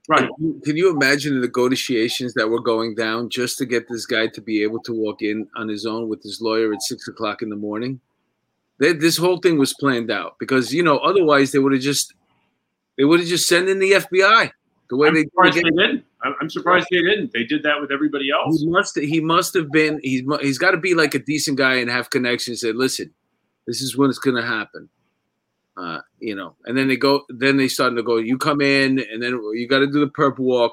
Right.
Can you imagine the negotiations that were going down just to get this guy to be able to walk in on his own with his lawyer at six o'clock in the morning? They, this whole thing was planned out because you know otherwise they would have just they would have just sent in the FBI the way
I'm
they,
surprised they didn't. I'm surprised they didn't. They did that with everybody else.
He must. He must have been. He's. He's got to be like a decent guy and have connections. Say, listen, this is when it's going to happen. Uh, you know, and then they go. Then they start to go. You come in, and then you got to do the perp walk,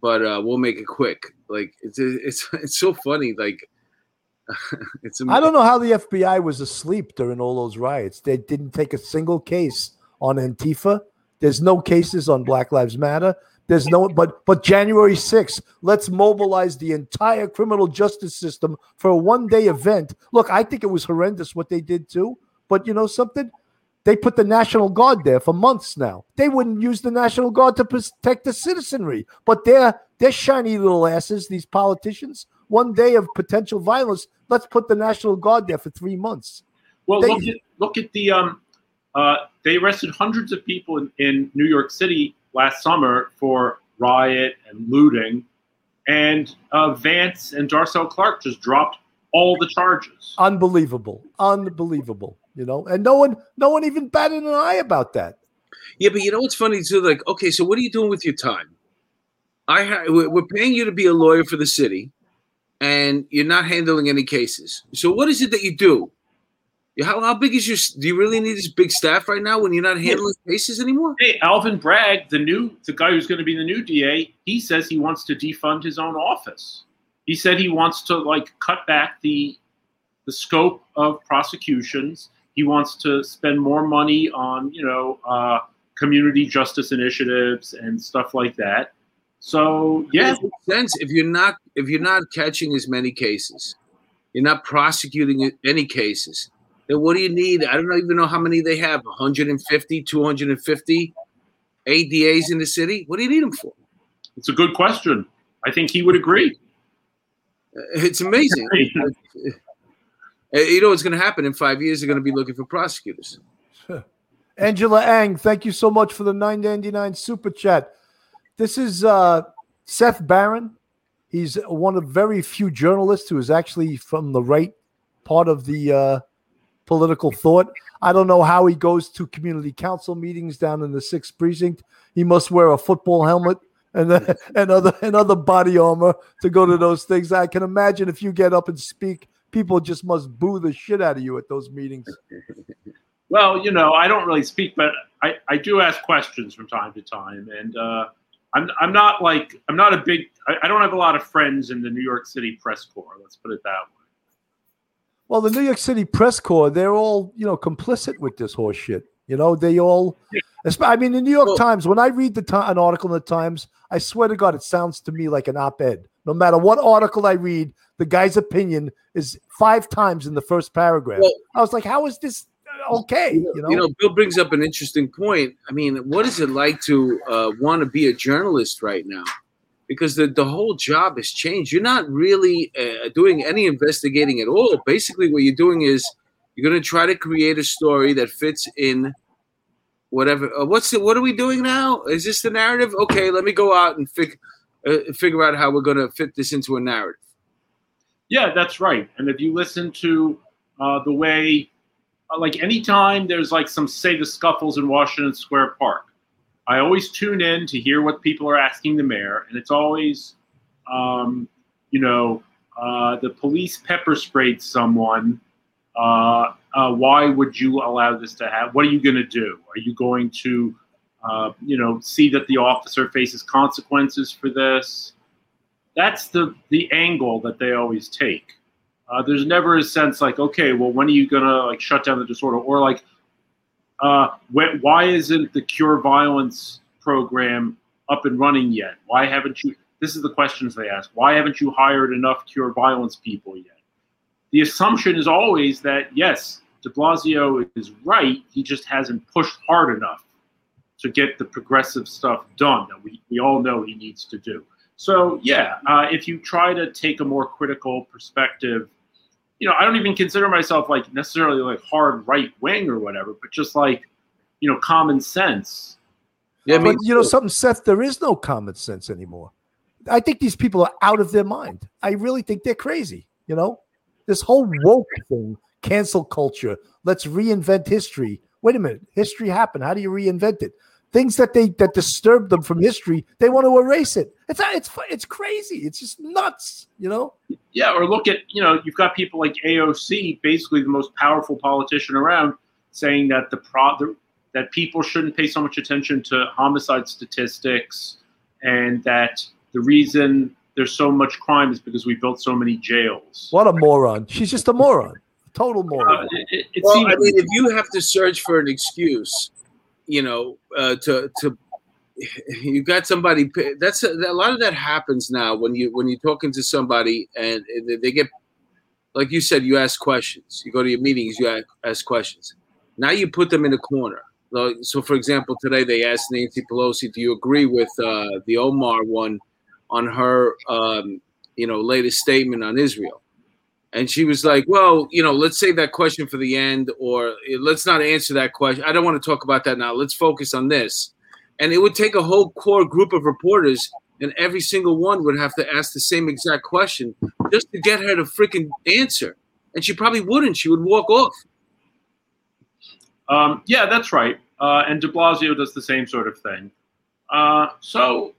but uh, we'll make it quick. Like it's it's it's so funny. Like
it's. Amazing. I don't know how the FBI was asleep during all those riots. They didn't take a single case on Antifa there's no cases on Black Lives Matter. There's no, but but January 6th, let's mobilize the entire criminal justice system for a one day event. Look, I think it was horrendous what they did too. But you know something? They put the National Guard there for months now. They wouldn't use the National Guard to protect the citizenry, but they're they're shiny little asses. These politicians. One day of potential violence, let's put the National Guard there for three months.
Well, they, look at look at the um, uh, they arrested hundreds of people in, in New York City last summer for riot and looting, and uh, Vance and Darcel Clark just dropped all the charges.
Unbelievable, unbelievable. You know, and no one, no one even batted an eye about that.
Yeah, but you know what's funny too? Like, okay, so what are you doing with your time? I ha- we're paying you to be a lawyer for the city, and you're not handling any cases. So what is it that you do? How, how big is your? Do you really need this big staff right now when you're not handling cases anymore?
Hey, Alvin Bragg, the new the guy who's going to be the new DA, he says he wants to defund his own office. He said he wants to like cut back the the scope of prosecutions. He wants to spend more money on you know uh, community justice initiatives and stuff like that. So yeah,
it makes sense if you're not if you're not catching as many cases, you're not prosecuting any cases then what do you need? I don't even know how many they have 150, 250 ADAs in the city. What do you need them for?
It's a good question. I think he would agree.
Uh, it's amazing. Uh, you know what's going to happen in five years? They're going to be looking for prosecutors.
Angela Ang, thank you so much for the 999 super chat. This is uh, Seth Barron. He's one of very few journalists who is actually from the right part of the uh, political thought. I don't know how he goes to community council meetings down in the sixth precinct. He must wear a football helmet and and other and other body armor to go to those things. I can imagine if you get up and speak, people just must boo the shit out of you at those meetings.
Well, you know, I don't really speak, but I, I do ask questions from time to time, and uh, I'm I'm not like I'm not a big I, I don't have a lot of friends in the New York City press corps. Let's put it that way.
Well, the New York City press corps, they're all, you know, complicit with this horse shit. You know, they all, I mean, the New York well, Times, when I read the an article in the Times, I swear to God, it sounds to me like an op ed. No matter what article I read, the guy's opinion is five times in the first paragraph. Well, I was like, how is this okay?
You know, you know, Bill brings up an interesting point. I mean, what is it like to uh, want to be a journalist right now? Because the, the whole job has changed. You're not really uh, doing any investigating at all. Basically, what you're doing is you're going to try to create a story that fits in whatever. Uh, what's the, what are we doing now? Is this the narrative? Okay, let me go out and fig, uh, figure out how we're going to fit this into a narrative.
Yeah, that's right. And if you listen to uh, the way, uh, like anytime there's like some say the scuffles in Washington Square Park, I always tune in to hear what people are asking the mayor, and it's always, um, you know, uh, the police pepper sprayed someone. Uh, uh, why would you allow this to happen? What are you going to do? Are you going to, uh, you know, see that the officer faces consequences for this? That's the the angle that they always take. Uh, there's never a sense like, okay, well, when are you going to like shut down the disorder, or like, uh, why isn't the Cure Violence program up and running yet? Why haven't you? This is the questions they ask. Why haven't you hired enough Cure Violence people yet? The assumption is always that yes, De Blasio is right. He just hasn't pushed hard enough to get the progressive stuff done that we, we all know he needs to do. So yeah, uh, if you try to take a more critical perspective you know, I don't even consider myself like necessarily like hard right wing or whatever, but just like, you know, common sense.
Yeah, but you know something, Seth. There is no common sense anymore. I think these people are out of their mind. I really think they're crazy. You know, this whole woke thing, cancel culture. Let's reinvent history. Wait a minute, history happened. How do you reinvent it? Things that they that disturb them from history they want to erase it. It's it's it's crazy. It's just nuts you know?
Yeah or look at you know you've got people like aoc basically the most powerful politician around saying that the pro the, that people shouldn't pay so much attention to homicide statistics and that the reason there's so much crime is because we built so many jails.
What a moron. She's just a moron. Total moron. Uh,
it, it well, I mean, if you have to search for an excuse you know, uh, to to you got somebody. That's a, a, lot of that happens now when you when you're talking to somebody and they get, like you said, you ask questions. You go to your meetings, you ask questions. Now you put them in a corner. So, for example, today they asked Nancy Pelosi, "Do you agree with uh, the Omar one on her, um, you know, latest statement on Israel?" And she was like, "Well, you know, let's save that question for the end, or let's not answer that question. I don't want to talk about that now. Let's focus on this." And it would take a whole core group of reporters, and every single one would have to ask the same exact question just to get her to freaking answer. And she probably wouldn't. She would walk off.
Um, yeah, that's right. Uh, and De Blasio does the same sort of thing. Uh, so,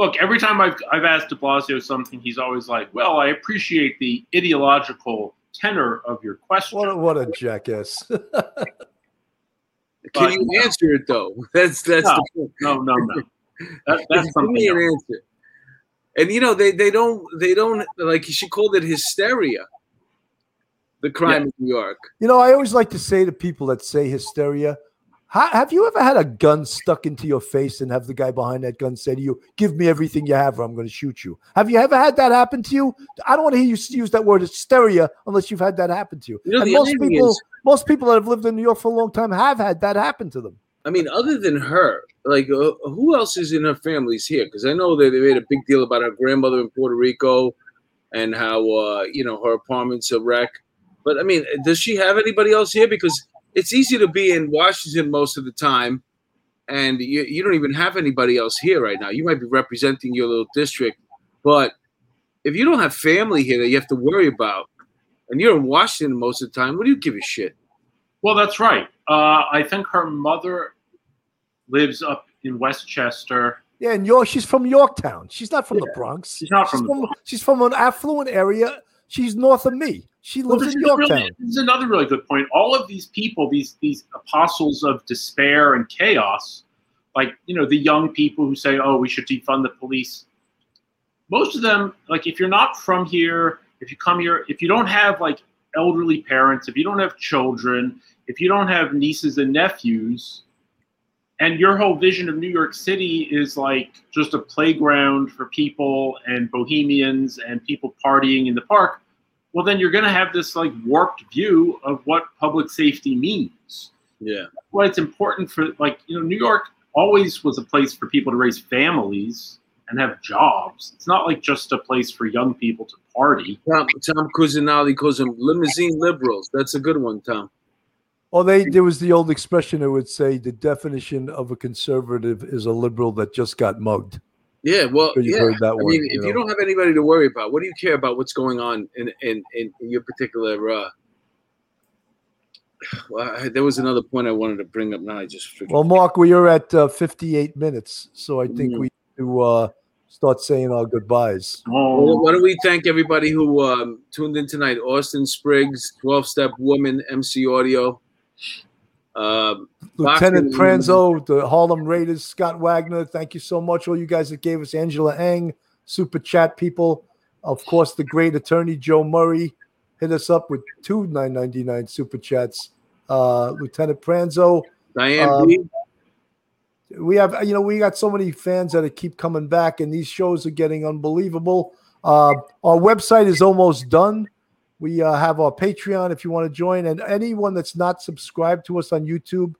look, every time I've, I've asked De Blasio something, he's always like, well, I appreciate the ideological tenor of your question.
What a, what a jackass.
Can but, you answer it though? That's that's
no, the point. No, no, no. That, that's something. Give me an answer.
And you know they they don't they don't like she called it hysteria the crime yeah. in New York.
You know, I always like to say to people that say hysteria, have you ever had a gun stuck into your face and have the guy behind that gun say to you, "Give me everything you have, or I'm going to shoot you"? Have you ever had that happen to you? I don't want to hear you use that word hysteria unless you've had that happen to you. you know, and most people, is, most people that have lived in New York for a long time have had that happen to them.
I mean, other than her, like uh, who else is in her family's here? Because I know that they made a big deal about her grandmother in Puerto Rico and how uh, you know her apartment's a wreck. But I mean, does she have anybody else here? Because it's easy to be in Washington most of the time, and you, you don't even have anybody else here right now. You might be representing your little district, but if you don't have family here that you have to worry about, and you're in Washington most of the time, what do you give a shit?
Well, that's right. Uh, I think her mother lives up in Westchester.
Yeah, and York. She's from Yorktown. She's not from yeah. the Bronx.
She's not from.
She's
from,
she's from an affluent area She's north of me. She lives well, in Yorktown.
Really, this is another really good point. All of these people, these these apostles of despair and chaos, like you know the young people who say, "Oh, we should defund the police." Most of them, like if you're not from here, if you come here, if you don't have like elderly parents, if you don't have children, if you don't have nieces and nephews, and your whole vision of New York City is like just a playground for people and bohemians and people partying in the park, well, then you're going to have this like warped view of what public safety means.
Yeah.
Why it's important for like, you know, New York always was a place for people to raise families and have jobs. It's not like just a place for young people to party.
Tom, Tom Cusinelli calls them limousine liberals. That's a good one, Tom.
Well, they there was the old expression that would say the definition of a conservative is a liberal that just got mugged.
Yeah, well, you yeah. I one, mean, if know? you don't have anybody to worry about, what do you care about what's going on in in, in, your particular? Uh, well, I, there was another point I wanted to bring up. Now I just
forget. Well, Mark, we are at uh, 58 minutes, so I think mm. we to uh, start saying our goodbyes.
Oh. Well, why don't we thank everybody who um, tuned in tonight? Austin Spriggs, 12 Step Woman, MC Audio.
Um, Lieutenant Pranzo, the Harlem Raiders, Scott Wagner. Thank you so much, all you guys that gave us Angela Eng, super chat people. Of course, the great attorney Joe Murray hit us up with two 999 super chats. Uh, Lieutenant Pranzo,
Diane um, B.
We have, you know, we got so many fans that keep coming back, and these shows are getting unbelievable. Uh, our website is almost done. We uh, have our Patreon if you want to join. And anyone that's not subscribed to us on YouTube,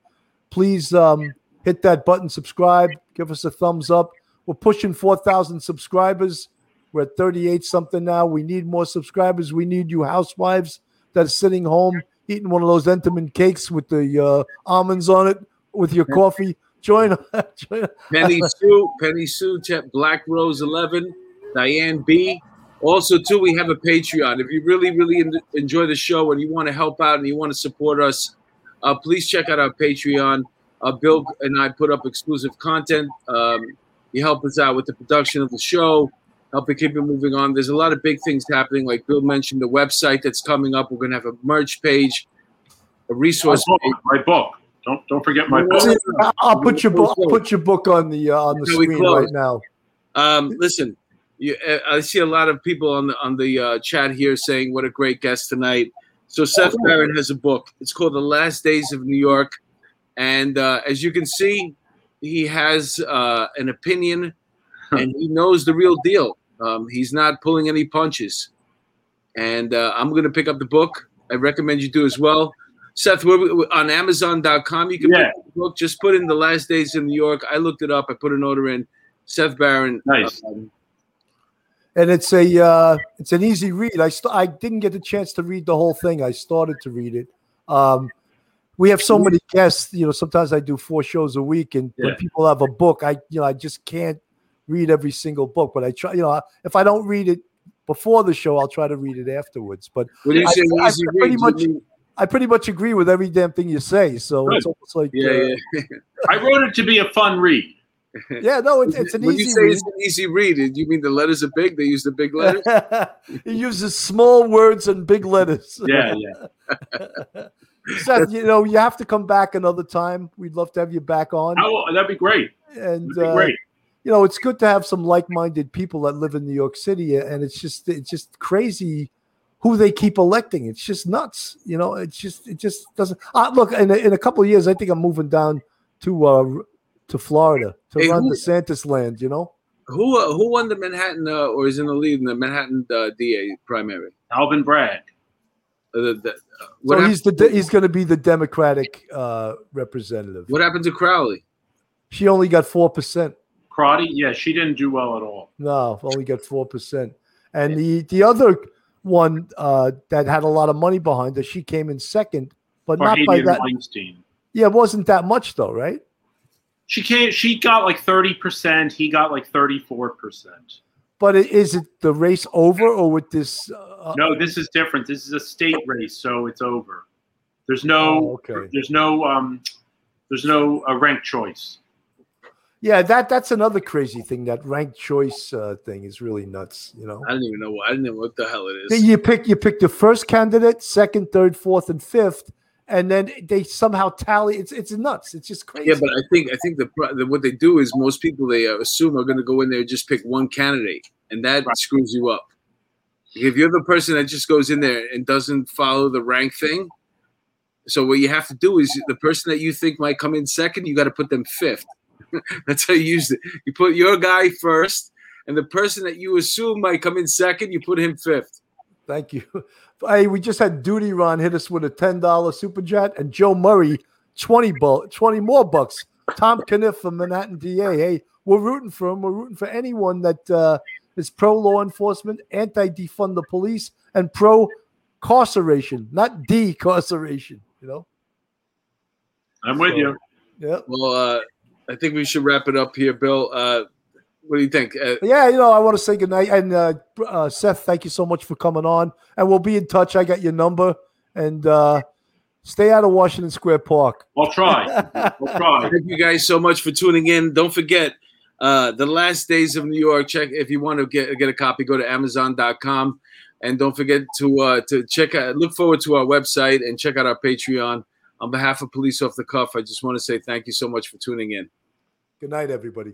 please um, hit that button, subscribe, give us a thumbs up. We're pushing 4,000 subscribers. We're at 38 something now. We need more subscribers. We need you housewives that are sitting home eating one of those Entenmann cakes with the uh, almonds on it with your coffee. Join.
join. Penny Sue, Penny Sue, Black Rose 11, Diane B. Also, too, we have a Patreon. If you really, really enjoy the show and you want to help out and you want to support us, uh, please check out our Patreon. Uh, Bill and I put up exclusive content. Um, you help us out with the production of the show, help it keep it moving on. There's a lot of big things happening. Like Bill mentioned, the website that's coming up. We're going to have a merch page, a resource
my book,
page.
My book. Don't don't forget my book.
I'll put your book. I'll put your book on the uh, on the screen right now.
Um, listen, you, uh, I see a lot of people on the on the uh, chat here saying what a great guest tonight. So Seth Barron has a book. It's called The Last Days of New York, and uh, as you can see, he has uh, an opinion, and he knows the real deal. Um, he's not pulling any punches, and uh, I'm going to pick up the book. I recommend you do as well. Seth, on Amazon.com. You can yeah. book. Just put in the last days in New York. I looked it up. I put an order in. Seth Barron.
Nice. Um,
and it's a uh, it's an easy read. I st- I didn't get the chance to read the whole thing. I started to read it. Um, we have so many guests. You know, sometimes I do four shows a week, and yeah. when people have a book, I you know I just can't read every single book. But I try. You know, if I don't read it before the show, I'll try to read it afterwards. But
when you say I, easy I pretty
much. I pretty much agree with every damn thing you say. So Good. it's almost like
yeah, uh, yeah.
I wrote it to be a fun read.
Yeah, no, it's, it's an
when
easy.
You say
read.
it's an easy read, you mean the letters are big? They use the big letters.
he uses small words and big letters.
Yeah, yeah.
Seth, you know, you have to come back another time. We'd love to have you back on.
Oh, that'd be great.
And
be uh, great.
You know, it's good to have some like-minded people that live in New York City, and it's just it's just crazy who they keep electing. It's just nuts. You know, it's just it just doesn't. Uh, look, in a, in a couple of years, I think I'm moving down to uh, to Florida to hey, run who, DeSantis land. You know,
who uh, who won the Manhattan uh, or is in the lead in the Manhattan uh, DA primary?
Alvin Bragg.
Uh, the, the,
uh, so he's the he's going to be the Democratic representative.
What happened to Crowley?
She only got four percent.
Crowley, yeah, she didn't do well at all.
No, only got four percent. And the the other one uh, that had a lot of money behind her. She came in second, but not by that.
Weinstein.
Yeah, it wasn't that much though, right?
She came. She got like thirty percent. He got like thirty-four percent.
But is it the race over, or with this?
Uh, no, this is different. This is a state race, so it's over. There's no. Oh, okay. There's no. Um. There's no uh, rank choice.
Yeah, that that's another crazy thing. That ranked choice uh, thing is really nuts. You know,
I don't even know. What, I don't know what the hell it is.
You pick you pick the first candidate, second, third, fourth, and fifth, and then they somehow tally. It's it's nuts. It's just crazy.
Yeah, but I think I think the, the what they do is most people they uh, assume are going to go in there and just pick one candidate, and that right. screws you up. If you're the person that just goes in there and doesn't follow the rank thing, so what you have to do is the person that you think might come in second, you got to put them fifth That's how you use it. You put your guy first, and the person that you assume might come in second, you put him fifth.
Thank you. Hey, we just had Duty Ron hit us with a ten dollar super chat, and Joe Murray twenty bu- twenty more bucks. Tom Kenniff from Manhattan DA. Hey, we're rooting for him. We're rooting for anyone that uh, is pro law enforcement, anti defund the police, and pro carceration, not decarceration. You know.
I'm with so, you.
Yeah.
Well, uh, I think we should wrap it up here, Bill. Uh, what do you think? Uh,
yeah, you know, I want to say goodnight. And uh, uh, Seth, thank you so much for coming on. And we'll be in touch. I got your number. And uh, stay out of Washington Square Park.
I'll try. I'll try.
Thank you guys so much for tuning in. Don't forget, uh, the last days of New York. Check if you want to get get a copy. Go to Amazon.com, and don't forget to uh, to check out. Look forward to our website and check out our Patreon. On behalf of Police Off the Cuff, I just want to say thank you so much for tuning in.
Good night, everybody.